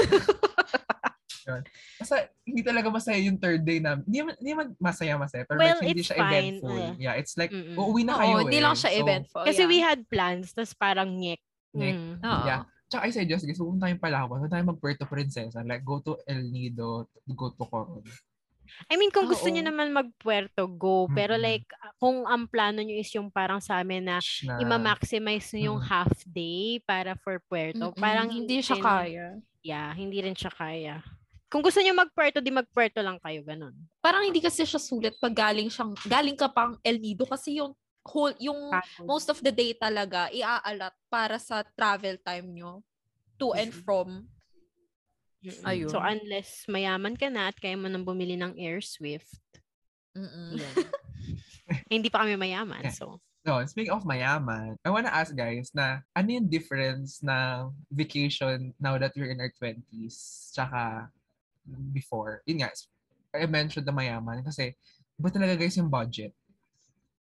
Kasi hindi talaga masaya yung third day namin. Hindi, man- hindi man masaya-masaya, pero Well, like, hindi siya fine, eventful. eh. Yeah, it's like, Mm-mm. uuwi na Oo, kayo hindi eh. lang siya So, eventful. Kasi yeah. we had plans, tas parang nyek. Nyek. Mm. Oo. Yeah. Tsaka I suggest guys, pupunta tayong Palawan, pupunta tayong mag Puerto Princesa, like go to El Nido, go to Coron. I mean, kung gusto niyo Oo. naman mag-Puerto, go. Pero Mm-mm. like, kung ang plano niyo is yung parang sa amin na Na, i-maximize niyo yung Mm. half day para for Puerto, Mm-mm, parang hindi siya kaya. Yeah, hindi rin siya kaya. Kung gusto niyo mag-Puerto, di mag-Puerto lang kayo, ganun. Parang hindi kasi siya sulit pag galing siyang galing ka pang El Nido kasi yung whole yung most of the day talaga iaalat para sa travel time nyo to and from. Ayun. So, unless mayaman ka na at kaya mo nang bumili ng Air Swift. Eh, hindi pa kami mayaman, Yeah. so. No, speaking of mayaman, I wanna ask guys na ano yung difference ng vacation now that we're in our 20s tsaka before. Yun nga, I mentioned the mayaman kasi iba talaga guys yung budget.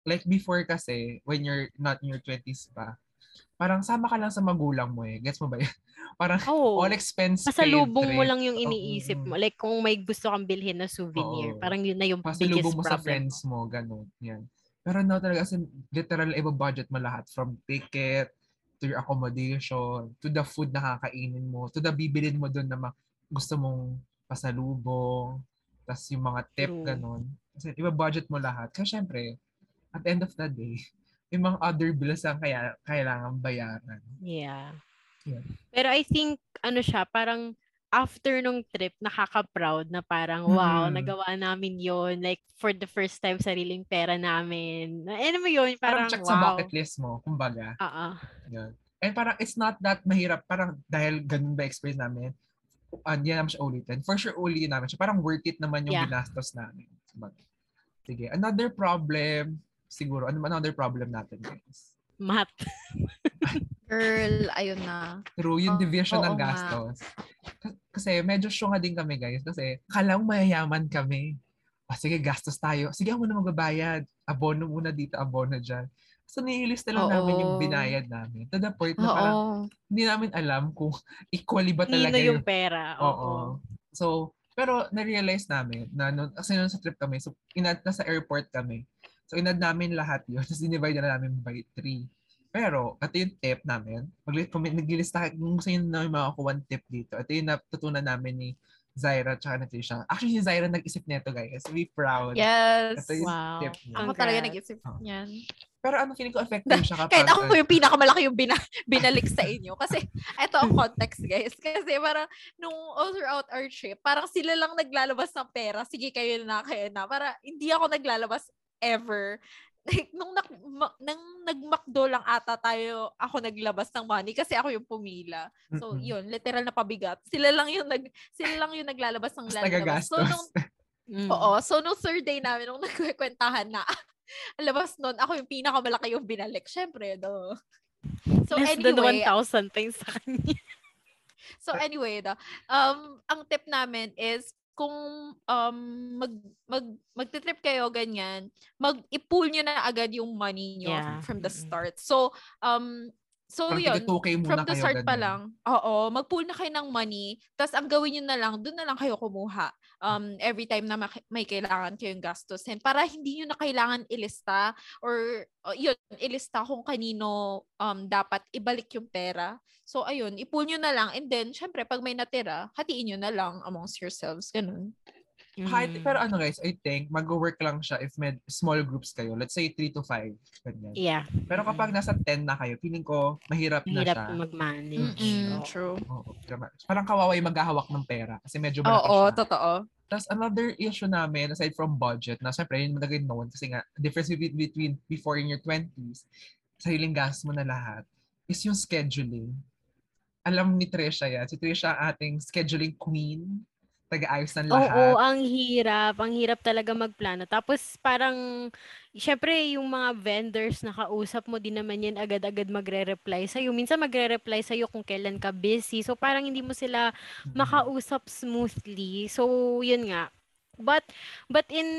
Like before kasi, when you're not in your 20s pa, parang sama ka lang sa magulang mo eh. Gets mo ba yun? Parang Oh, all expense paid pasalubong mo lang yung iniisip mo. Like, kung may gusto kang bilhin na souvenir, Oo. parang yun na yung pasalubong biggest mo sa problem. friends mo, ganun. Yan. Pero now talaga, as in, literal, iba budget mo lahat. From ticket, to your accommodation, to the food na kakainin mo, to the bibilin mo doon na ma- gusto mong pasalubong, tas yung mga tip, True. ganun. Kasi iba budget mo lahat. Kaya syempre, at the end of the day, yung mga other bills ang kaya, kailangan bayaran. Yeah. Yeah. Pero I think, ano siya, parang after nung trip, nakaka-proud na parang, wow, Mm. nagawa namin yon Like, for the first time, sariling pera namin. Na- Ano mo yun? Parang, Parang, check sa wow. bucket list mo, kumbaga. Oo. Yun. And parang it's not that mahirap. Parang dahil ganun ba experience namin, uh, hindi naman siya ulitin. For sure, ulitin namin siya. Parang worth it naman yung Yeah. ginastos namin. Sige. Another problem, siguro, ano another problem natin, guys? Math. Girl, ayun na. Through yung Oh, division ng oo nga. gastos. K- Kasi medyo syunga din kami, guys. Kasi kalang mayayaman kami. O sige, gastos tayo. Sige, ako muna magbabayad. Abono muna dito, abono dyan. So, nililista lang namin yung Oo. binayad namin. To the point na parang Oo. hindi namin alam kung equally ba talaga Nino yung pera. Oo. Oo. So, pero na-realize namin na nung, kasi nung sa trip kami, so inad na sa airport kami. So, inad namin lahat yun. Tapos dinivide na namin by three. Pero, ito yung tip namin. Kung may naglilista, kung gusto nyo na makakuha ng tip dito, ito yung natutunan namin ni Zaira at ni Trisha. Actually, si Zaira nag-isip nito, guys. Be proud. Yes. Ito yung Wow. tip niya. Ako talaga nag-isip Oo. niyan. Pero ano, feeling ko effective siya kapag... Kahit ako po yung pinakamalaki yung bina- binalik sa inyo. Kasi, ito ang context, guys. Kasi parang, nung all throughout our trip, parang sila lang naglalabas ng pera. Sige, kayo na, kayo na. Para hindi ako naglalabas ever. Like, nung, nag, ma- nang nag-McDo lang ata tayo, ako naglabas ng money kasi ako yung pumila. So, yun, literal na pabigat. Sila lang yung nag sila lang yung naglalabas ng Tapos lalabas. So, nung, Mm. Oo. So, nung third day namin, nung nagkwentahan na, labas nun, ako yung pinakamalaki yung binalik. Siyempre, do. So Less than anyway, 1,000 pa sa kanya. So anyway, the, um, ang tip namin is kung um, mag, mag, magte-trip kayo ganyan, mag-i-pool nyo na agad yung money nyo Yeah. from the start. So, um, so Parang yun, tiga 2K muna from the start pa ganyan. lang, oo, mag-pool na kayo ng money, tapos ang gawin nyo na lang, doon na lang kayo kumuha um, every time na may kailangan kayong gastusin para hindi nyo na kailangan ilista or uh, yun, ilista kung kanino um, dapat ibalik yung pera. So, ayun, ipool nyo na lang and then, syempre, pag may natira, hatiin nyo na lang amongst yourselves. Ganun. Kahit, Mm. pero ano guys, I think mag-work lang siya if med small groups kayo. Let's say 3 to 5. Ganyan. Yeah. Pero kapag nasa 10 na kayo, feeling ko mahirap na Hirap siya. mag-manage. Mm-mm, Oo. true. Oo, tama. Parang kawawa yung maghahawak ng pera kasi medyo malaki Oo, siya. totoo. Tapos another issue namin, aside from budget, na syempre yun naging known kasi nga, difference between, between before in your 20s, sariling gas mo na lahat, is yung scheduling. Alam ni Trisha yan. Si Trisha ang ating scheduling queen. Taga-ayos ng lahat. Oo, ang hirap. Ang hirap talaga magplano. Tapos parang, syempre yung mga vendors na kausap mo, din naman yan agad-agad magre-reply sa'yo. Minsan magre-reply sa'yo kung kailan ka busy. So parang hindi mo sila makausap smoothly. So, yun nga. But, but in,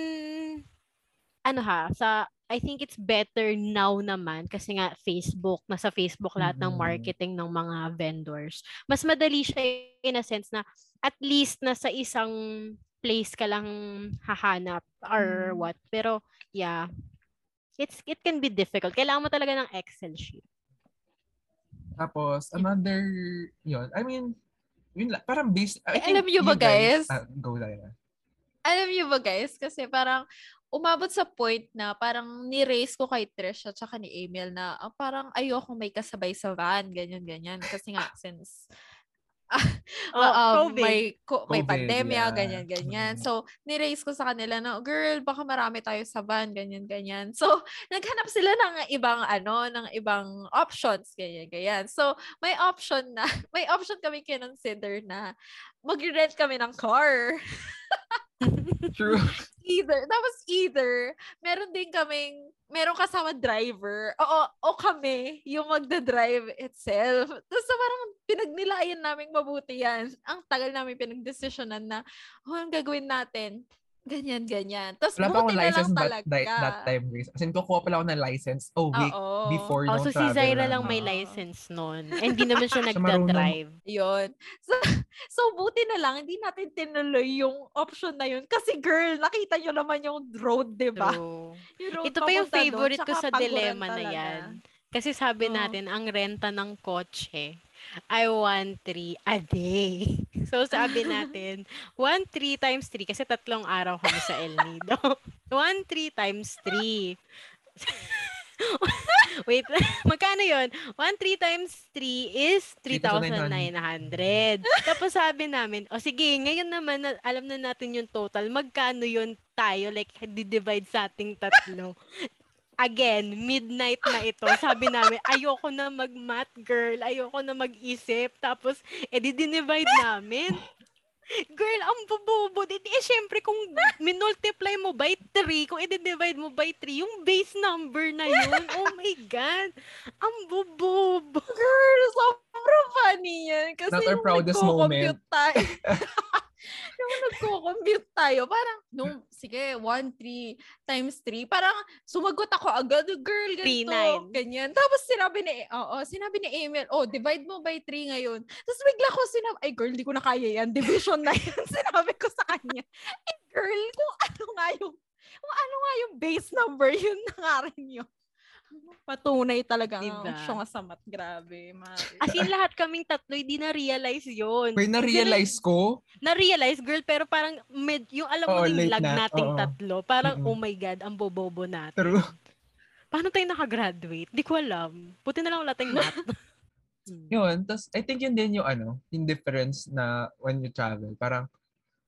ano ha, sa, I think it's better now naman kasi nga Facebook, nasa Facebook lahat ng marketing ng mga vendors. Mas madali siya in a sense na at least nasa isang place ka lang hahanap or Mm. what. Pero, yeah, it's it can be difficult. Kailangan mo talaga ng Excel sheet. Tapos, another, yun, I mean, yun lang, parang based, I Eh, think alam niyo ba, you guys, guys? ah, go Diana. Alam niyo ba guys, kasi parang umabot sa point na parang ni-raise ko kay Trish at saka ni Emil na ah, parang ayoko may kasabay sa van, ganyan-ganyan. Kasi nga, since Oh, um, COVID. may, ko, may COVID, pandemya, yeah. ganyan-ganyan. Mm. So, ni-raise ko sa kanila na, girl, baka marami tayo sa van, ganyan-ganyan. So, naghanap sila ng ibang, ano, ng ibang options, ganyan-ganyan. So, may option na, may option kami kinonsider na mag-rent kami ng car. True. either, tapos either, meron din kaming, meron kasama driver, o, o kami, yung magda-drive itself. Tapos parang pinagnilayan namin mabuti yan. Ang tagal namin pinagdesisyonan na, oh, ang gagawin natin? Ganyan, ganyan. Tapos Wala pa akong buti na lang license that, talaga. that, that time, Grace. As in, kukuha pala ako ng license a week Oo. before Oh, nung so si travel Zaira lang may license nun. And hindi naman siya nagda-drive. Yun. So, so, buti na lang, hindi natin tinuloy yung option na yun. Kasi girl, nakita nyo naman yung road, di ba? Ito pa yung papunta doon, favorite ko sa dilemma na yan. Kasi sabi Oo. natin, ang renta ng kotse ay 1.3 a day. So sabi natin, 1.3 times 3, kasi tatlong araw kami sa El Nido. 1.3 times 3. Wait, magkano yun? 1.3 times 3 is 3,900. Tapos sabi namin, o sige, ngayon naman, na, alam na natin yung total. Magkano yun tayo? Like, di-divide sa ating tatlo. Again, midnight na ito. Sabi namin, ayoko na mag-math, girl. Ayoko na mag-isip. Tapos, edi dinivide namin. Girl, ang bububo. Di, eh, syempre, kung minultiply mo by 3, kung i-divide mo by 3, yung base number na yun. Oh my God. Ang bububo. Girl, sobrang funny yan. Kasi Not our proudest moment. tayo, nung nagko-compute tayo, parang, nung, sige, 1, 3 times 3, parang sumagot ako agad, girl, ganito, nine. ganyan. Tapos sinabi ni, oo, sinabi ni Emil, oh, divide mo by 3 ngayon. Tapos bigla ko sinabi, ay girl, hindi ko na kaya yan, division na yan. sinabi ko sa kanya, eh girl, kung ano nga yung, kung ano nga yung base number, yun na nga rin yun. Patunay talaga Diba? ang siya nga sa mat. Grabe, Mari. As in, lahat kaming tatlo, hindi na-realize yun. Wait, na-realize ko, Na-realize, girl, pero parang, med, yung alam mo Oo, yung lag na. nating Oo. tatlo, parang, Mm-mm. oh my God, ang bobobo natin. true. Paano tayo nakagraduate? Di ko alam. Buti na lang wala tayong math. Hmm. Yun, tas I think yun din yung ano, yung difference na when you travel. Parang,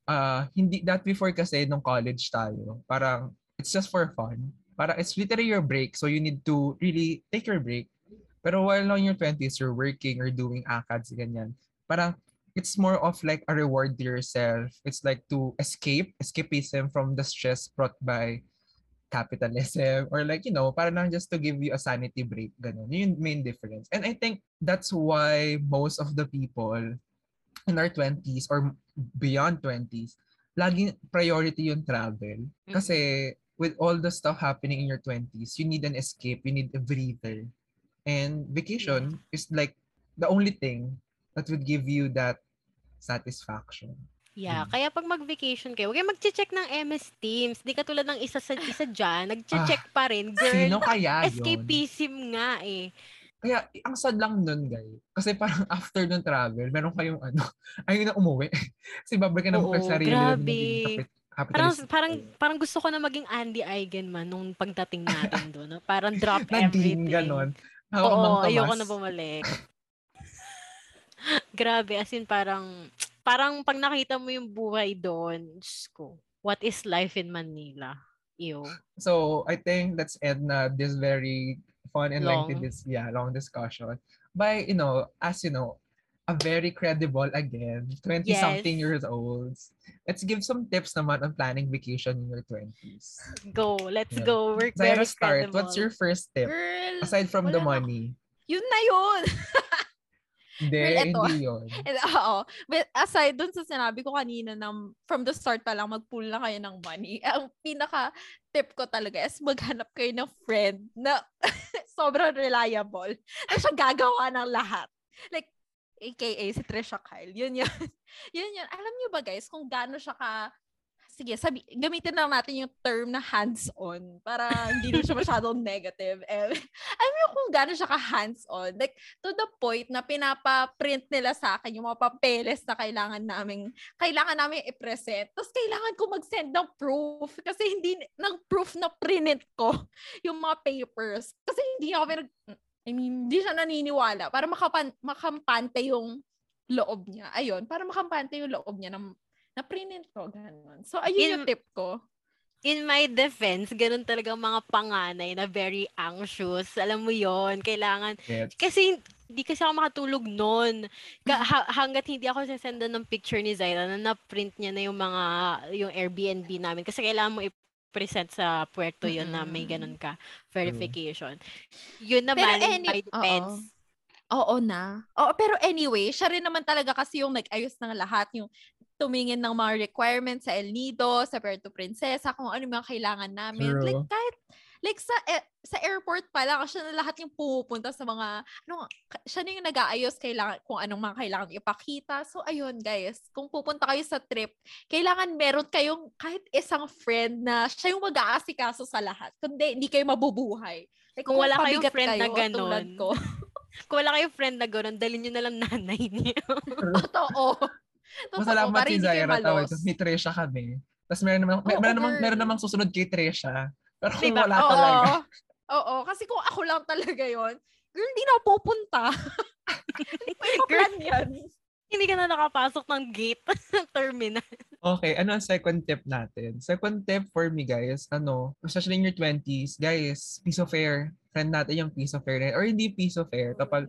ah hindi, that before kasi nung college tayo, parang, it's just for fun. Parang, it's literally your break, so you need to really take your break. Pero while on your 20s, you're working or doing ACADS, ganyan. Parang, it's more of like a reward to yourself. It's like to escape, escapism from the stress brought by capitalism or like, you know, para lang just to give you a sanity break. Ganun. Yun main difference. And I think that's why most of the people in our 20s or beyond 20s, laging priority yung travel. Mm-hmm. Kasi with all the stuff happening in your 20s, you need an escape, you need a breather. And vacation is like the only thing that would give you that satisfaction. Yeah, Mm. kaya pag mag-vacation kayo, huwag kayo mag-check ng MS Teams. Di katulad ng isa sa isa dyan, nag-check pa rin. Girl, Sino kaya yun? escapism nga eh. Kaya ang sad lang nun, guys. Kasi parang after ng travel, meron kayong ano, ayun na umuwi. Kasi babalik ka na Oo, sa sarili. grabe. kapit- Parang, parang, parang gusto ko na maging Andy Eigenman nung pagdating natin doon. No? Parang drop everything. din, ganon. Hawak Oo, ayoko na bumalik. Grabe, as in parang, parang pag nakita mo yung buhay doon, ko, what is life in Manila? Ew. So, I think let's end na this very fun and lengthy Long. this yeah, long discussion by, you know, as you know, a very credible again, 20 something Yes. years olds. Let's give some tips naman on planning vacation in your 20s. Go, let's Yeah. go. We're Zaira, very start. What's credible. your first tip? Girl, Aside from the wala na- money. yun na yun. Hindi, eto. hindi yun. And, oo. But aside dun sa sinabi ko kanina na from the start pa lang, mag-pull na kayo ng money. Ang pinaka tip ko talaga is maghanap kayo ng friend na sobrang reliable. Na siya gagawa ng lahat. Like, AKA si Trisha Kyle. Yun yun. yun yun. Alam niyo ba guys, kung gaano siya ka sige, sabi, gamitin lang natin yung term na hands-on para hindi naman siya masyadong negative. Eh, alam mo kung gaano siya ka hands-on. Like, to the point na pinapa-print nila sa akin yung mga papeles na kailangan namin kailangan namin i-present. Tapos kailangan ko mag-send ng proof kasi hindi ng proof na print ko yung mga papers. Kasi hindi ako I mean, hindi siya naniniwala para makapan, makampante yung loob niya. Ayun, para makampante yung loob niya na, na print ko. Ganun. So, ayun In- yung tip ko. In my defense, ganun talaga mga panganay na very anxious. Alam mo yon Kailangan Gets. Kasi hindi kasi ako makatulog noon. Ka- ha- hanggat hindi ako sasendan ng picture ni Zaira na na-print niya na yung mga yung Airbnb namin kasi kailangan mo i-present sa puerto yun na may ganun ka verification. Yun naman any- by defense. Oo na. Oo, pero anyway, siya rin naman talaga kasi yung nag-ayos ng lahat, yung tumingin ng mga requirements sa El Nido, sa Puerto Princesa, kung ano yung mga kailangan namin. True. Like, kahit, like sa e- sa airport pa lang, siya na lahat yung pumupunta sa mga, ano, siya na yung nag-aayos kailangan, kung anong mga kailangan ipakita. So, ayun, guys, kung pupunta kayo sa trip, kailangan meron kayong kahit isang friend na siya yung mag-aasikaso sa lahat. Kundi, hindi kayo mabubuhay. Like, Kung wala kayong friend na kayo, tulad ganon. ko. Kung wala kayong friend na gano'n, dalhin nyo na lang nanay niyo. Totoo. Totoo, Masalamat si Zaira. Tawag, may Tresha kami. Tapos meron naman, Oo, meron namang, girl. meron namang susunod kay Tresha. Pero kung Diba? wala Oo. talaga. Oo, kasi kung ako lang talaga yon girl, hindi na ako pupunta. Hindi ko i-plan yan. Hindi ka na nakapasok ng gate terminal. Okay, ano ang second tip natin? Second tip for me, guys, ano, especially in your 20s, guys, piece of air. Friend natin yung piece of air. Or hindi piece of air. Kapag,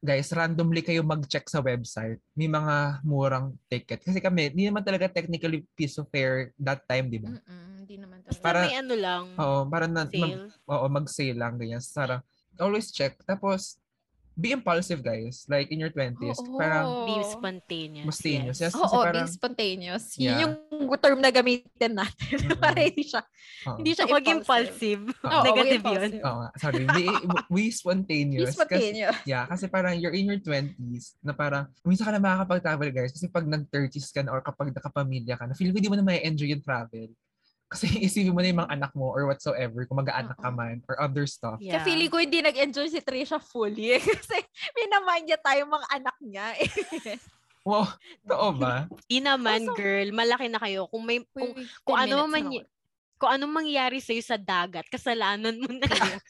guys, randomly kayo mag-check sa website. May mga murang ticket. Kasi kami, hindi naman talaga technically piece of air that time, di ba? Mm-mm, Hindi naman talaga. Para- may ano lang, Oo, para na, mag, sale. oo, mag-sale lang, ganyan. Sarang, always check. Tapos, be impulsive, guys. Like, in your 20s. Oo. Parang, Be spontaneous. Spontaneous, Yes. yes. Oo, parang- being spontaneous. Yeah. Yun yung term na gamitin natin. Mm-mm. para hindi siya, oo. hindi siya Huwag impulsive. impulsive. Wag Negative yun. impulsive. Oo nga, sorry. Be, be Be spontaneous. Kasi, spontaneous. yeah, kasi parang you're in your 20s na parang, minsan ka na makakapag-travel, guys. Kasi pag nag-30s ka na or kapag nakapamilya ka na, feel ko hindi mo na may enjoy yung travel. Kasi isipin mo na yung mga anak mo or whatsoever, kung mag-aanak ka man or other stuff. Yeah. Kaya feeling ko hindi nag-enjoy si Trisha fully. Kasi minamind niya tayo mga anak niya. eh. Wow, totoo ba? Di naman, Also- girl. Malaki na kayo. Kung may, kung, kung 10 ano man y- kung anong mangyari sa'yo sa dagat, kasalanan mo na yun.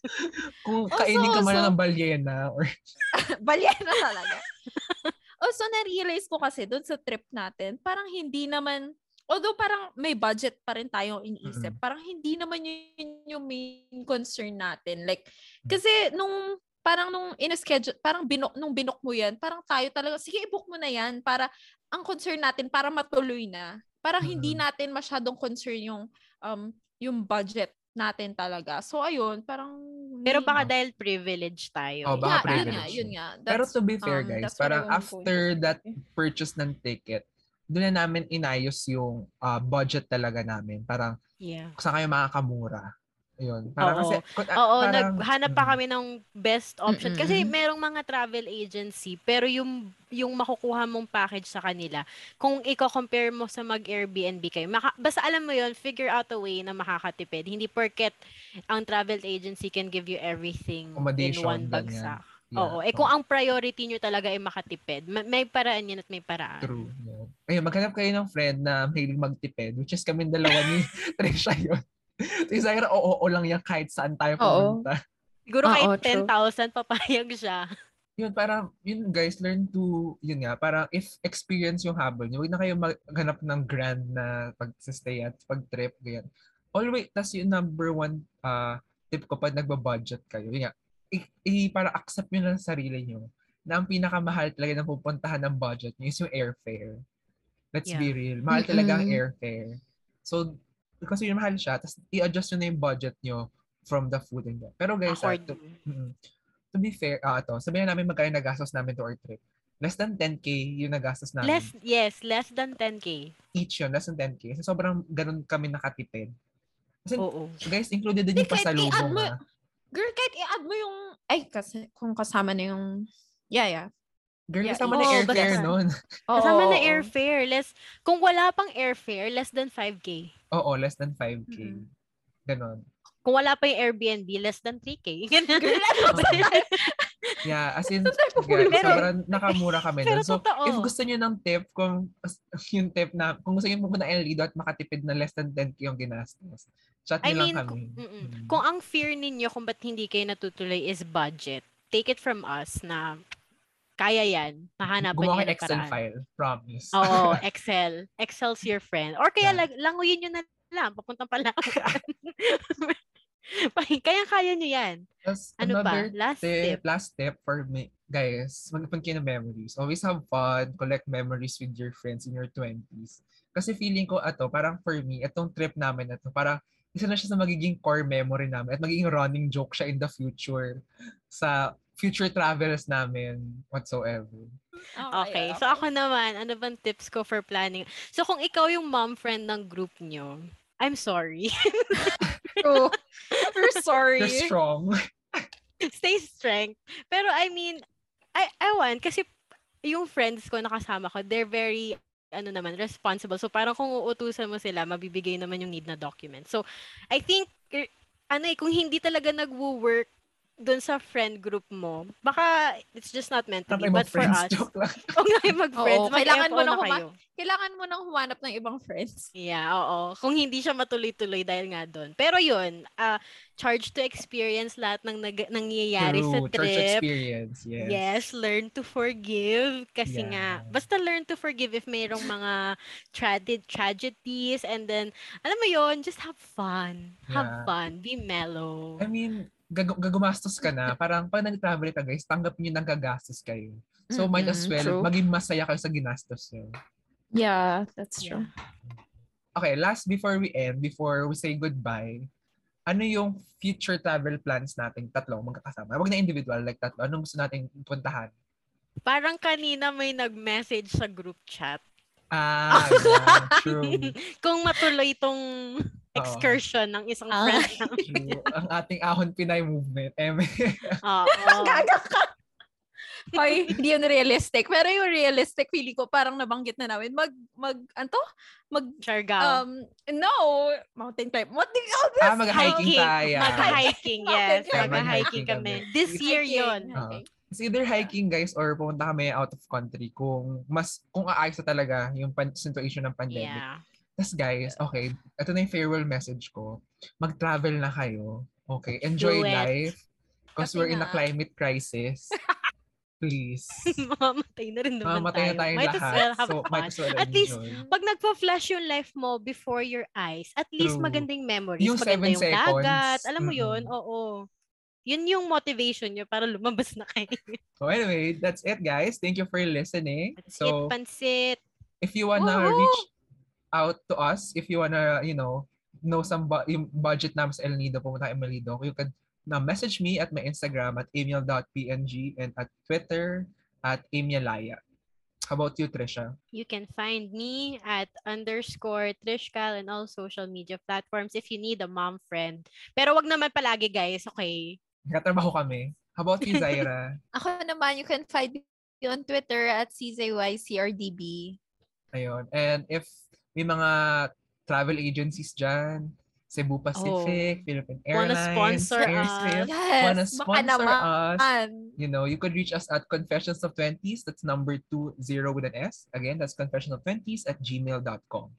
Kung Also, kainin ka man also- ng balyena or. Balyena talaga. also, na-realize ko kasi doon sa trip natin, parang hindi naman, although parang may budget pa rin tayong iniisip, parang hindi naman yun yung main concern natin. Like, kasi nung parang nung in-schedule, parang binok, nung binok mo yan, parang tayo talaga, sige, i-book mo na yan para, ang concern natin, para matuloy na. Parang hindi Mhm. natin masyadong concern yung, um, yung budget natin talaga. So, ayun, parang... Pero baka dahil privilege tayo. Oh, eh. baka Yeah, yun privilege nga, yun yun. nga. Pero That's, to be fair, um, guys, parang after that purchase ng ticket, doon na namin inayos yung ah, budget talaga namin. Parang Yeah. kung saan kayo makakamura. Ayun. Parang Oo. kasi, kung- ah, Oo, parang- naghanap pa mm. kami ng best option. Kasi Mm-mm. merong mga travel agency, pero yung yung makukuha mong package sa kanila, kung i-compare mo sa mag-Airbnb kayo, maka, basta alam mo yon figure out a way na makakatipid. Hindi porket ang travel agency can give you everything in one ganyan. Yeah, Oo. Eh kung ang priority nyo talaga ay makatipid, ma- may paraan yan at may paraan. True. Yeah. Ayun, maghanap kayo ng friend na mahilig magtipid, which is kami dalawa ni Trisha yun. Si Zaira, oo, oo lang yan kahit saan tayo Oo. pumunta. Siguro kahit true. 10,000 papayag siya. Yun, parang, yun guys, learn to, yun nga, parang if experience yung habol nyo, huwag na kayo maghanap ng grand na pag-stay at pag-trip, ganyan. Always, tas yung number one uh, tip ko pag nagba-budget kayo, yun nga, i, i- para accept nyo lang sa sarili nyo na ang pinakamahal talaga na pupuntahan ng budget nyo is yung airfare. Let's be real. Mahal talaga ang airfare. So, kasi yung mahal siya, tapos i-adjust nyo na yung budget nyo from the food and that. Pero guys, ah, to, mm, to be fair, ah, ito, sabihin namin magkano nagastos namin to our trip. Less than 10k yung nagastos namin. Less, yes, less than 10k. Each yun, less than 10k. Kasi sobrang ganun kami nakatipid. Kasi, Oo. guys, included din yung pasalubong. ah. Girl, kahit i-add mo yung... Ay, kasi kung kasama na yung... Yeah, yeah. Girl, Yeah, kasama oo, na airfare nun. Oo, Kasama na oo. airfare. Less, kung wala pang airfare, less than 5k. Oo, less than 5k. Mm-mm. Ganon. Kung wala pa yung Airbnb, less than 3k. Ganun. Girl, ano? Yeah, as in, Pero- yeah, sobrang nakamura kami Pero nun. So, totoo. if gusto niyo ng tip, kung yung tip na, kung gusto niyo pumunta ng at makatipid na less than 10k yung ginastos, chat I mean, lang kung, kami. Mm. kung ang fear ninyo kung ba't hindi kayo natutuloy is budget, take it from us na kaya yan. Mahanapan Gumawa niyo ng Excel paraan. file, promise. Oo, Excel. Excel's your friend. Or kaya Yeah. lag, languyin nyo na lang. Papuntang pa lang. kaya kaya nyo yan. Tapos, Ano another Last tip, tip. last tip for me, guys, mag-ipon kayo ng memories. Always have fun, collect memories with your friends in your 20s. Kasi feeling ko ato, parang for me, itong trip namin na to, parang isa na siya sa magiging core memory namin at magiging running joke siya in the future sa future travels namin whatsoever. Okay. So ako naman, ano bang tips ko for planning? So kung ikaw yung mom friend ng group nyo, I'm sorry. True. We're sorry. You're strong. Stay strength. Pero I mean, I, I want, kasi yung friends ko nakasama ko, they're very ano naman, responsible. So parang kung uutusan mo sila, mabibigay naman yung need na document. So I think, er, ano eh, kung hindi talaga nagwo-work doon sa friend group mo, baka it's just not meant to be. But for us, lang. kung kayo mag-friends, Oo, kailangan mo na na huma-. Kailangan mo nang humanap ng ibang friends. Yeah, oo. Kung hindi siya matuloy-tuloy dahil nga doon. Pero yun, ah charge to experience lahat ng nag- nangyayari sa True, church trip. experience. Yes. Yes, learn to forgive. Kasi nga, Yeah. basta learn to forgive if mayroong mga tra- tragedies and then, alam mo yon just have fun. Yeah. Have fun. Be mellow. I mean, gag- gagumastos ka na. Parang pag nag-travel ka guys, tanggap niyo nang gagastos kayo. So might as well true. maging masaya kayo sa ginastos niyo. Yeah, that's true. Okay, last before we end, before we say goodbye, ano yung future travel plans nating tatlo magkakasama? Huwag na individual, like tatlo. Anong gusto nating puntahan? Parang kanina may nag-message sa group chat. Ah, yeah, true. Kung matuloy itong excursion ng isang Ah. friend true. Ang ating ahon Pinay movement. Eme. Oo. Gaga ka. Hoy, hindi yun realistic. Pero yung realistic, feeling ko parang nabanggit na namin. Mag, mag, anto? Mag, Siargao. um, no, mountain climb. What the, oh, this? ah, mag-hiking tayo. Mag-hiking, yes. Mag-hiking kami. kami. This year Hiking, yon. hiking. It's either hiking guys or pumunta kami out of country kung mas kung aayos na talaga yung pan- situation ng pandemic. Yeah. Tapos guys, okay, ito na yung farewell message ko. Mag-travel na kayo. Okay, enjoy life. Because we're in a climate crisis. Please. Mamamatay na rin naman Mamatay na tayo. Might as lahat. well have so, fun. might as well At least, enjoy. Pag nagpa-flash yung life mo before your eyes, at least True. magandang memories. Yung Maganda yung seconds. dagat. Alam mo yun? Mm-mm. Oo. Yun yung motivation nyo para lumabas na kayo. So anyway, that's it guys. Thank you for listening. That's so, it, pansit. if you wanna Woohoo! reach out to us, if you wanna, you know, know some bu- yung budget namin sa El Nido, pumunta kay El Nido, you could na message me at my Instagram at amiel.png and at Twitter at amielaya. How about you, Trisha? You can find me at underscore Trishkal and all social media platforms if you need a mom friend. Pero wag naman palagi, guys. Okay? Nakatrabaho kami. How about you, Zaira? Ako naman, you can find me on Twitter at CZYCRDB. Ayun. And if may mga travel agencies dyan, Cebu Pacific, Philippine Wanna Airlines, sponsor Airstrip, us. Yes, wanna sponsor us, you know, you could reach us at Confessions of 20s. That's number 20 with an S. Again, that's confession of 20s at gmail.com.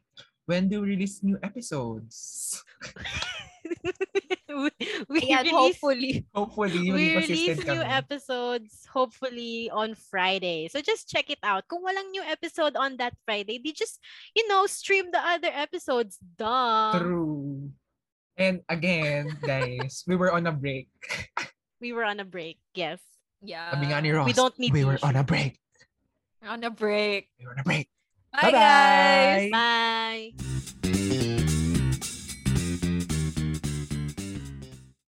When do we release new episodes? we we Ayan, release, hopefully. Hopefully, we release new kami. episodes hopefully on Friday. So just check it out. Kung walang new episode on that Friday, they just, you know, stream the other episodes. Duh. True. And again, guys, we were on a break. We were on a break. Yes. Yeah. Sabi nga ni Ross, We don't need we were on a tissue. break. On a break. We were on a break. Bye, Bye-bye. guys. Bye.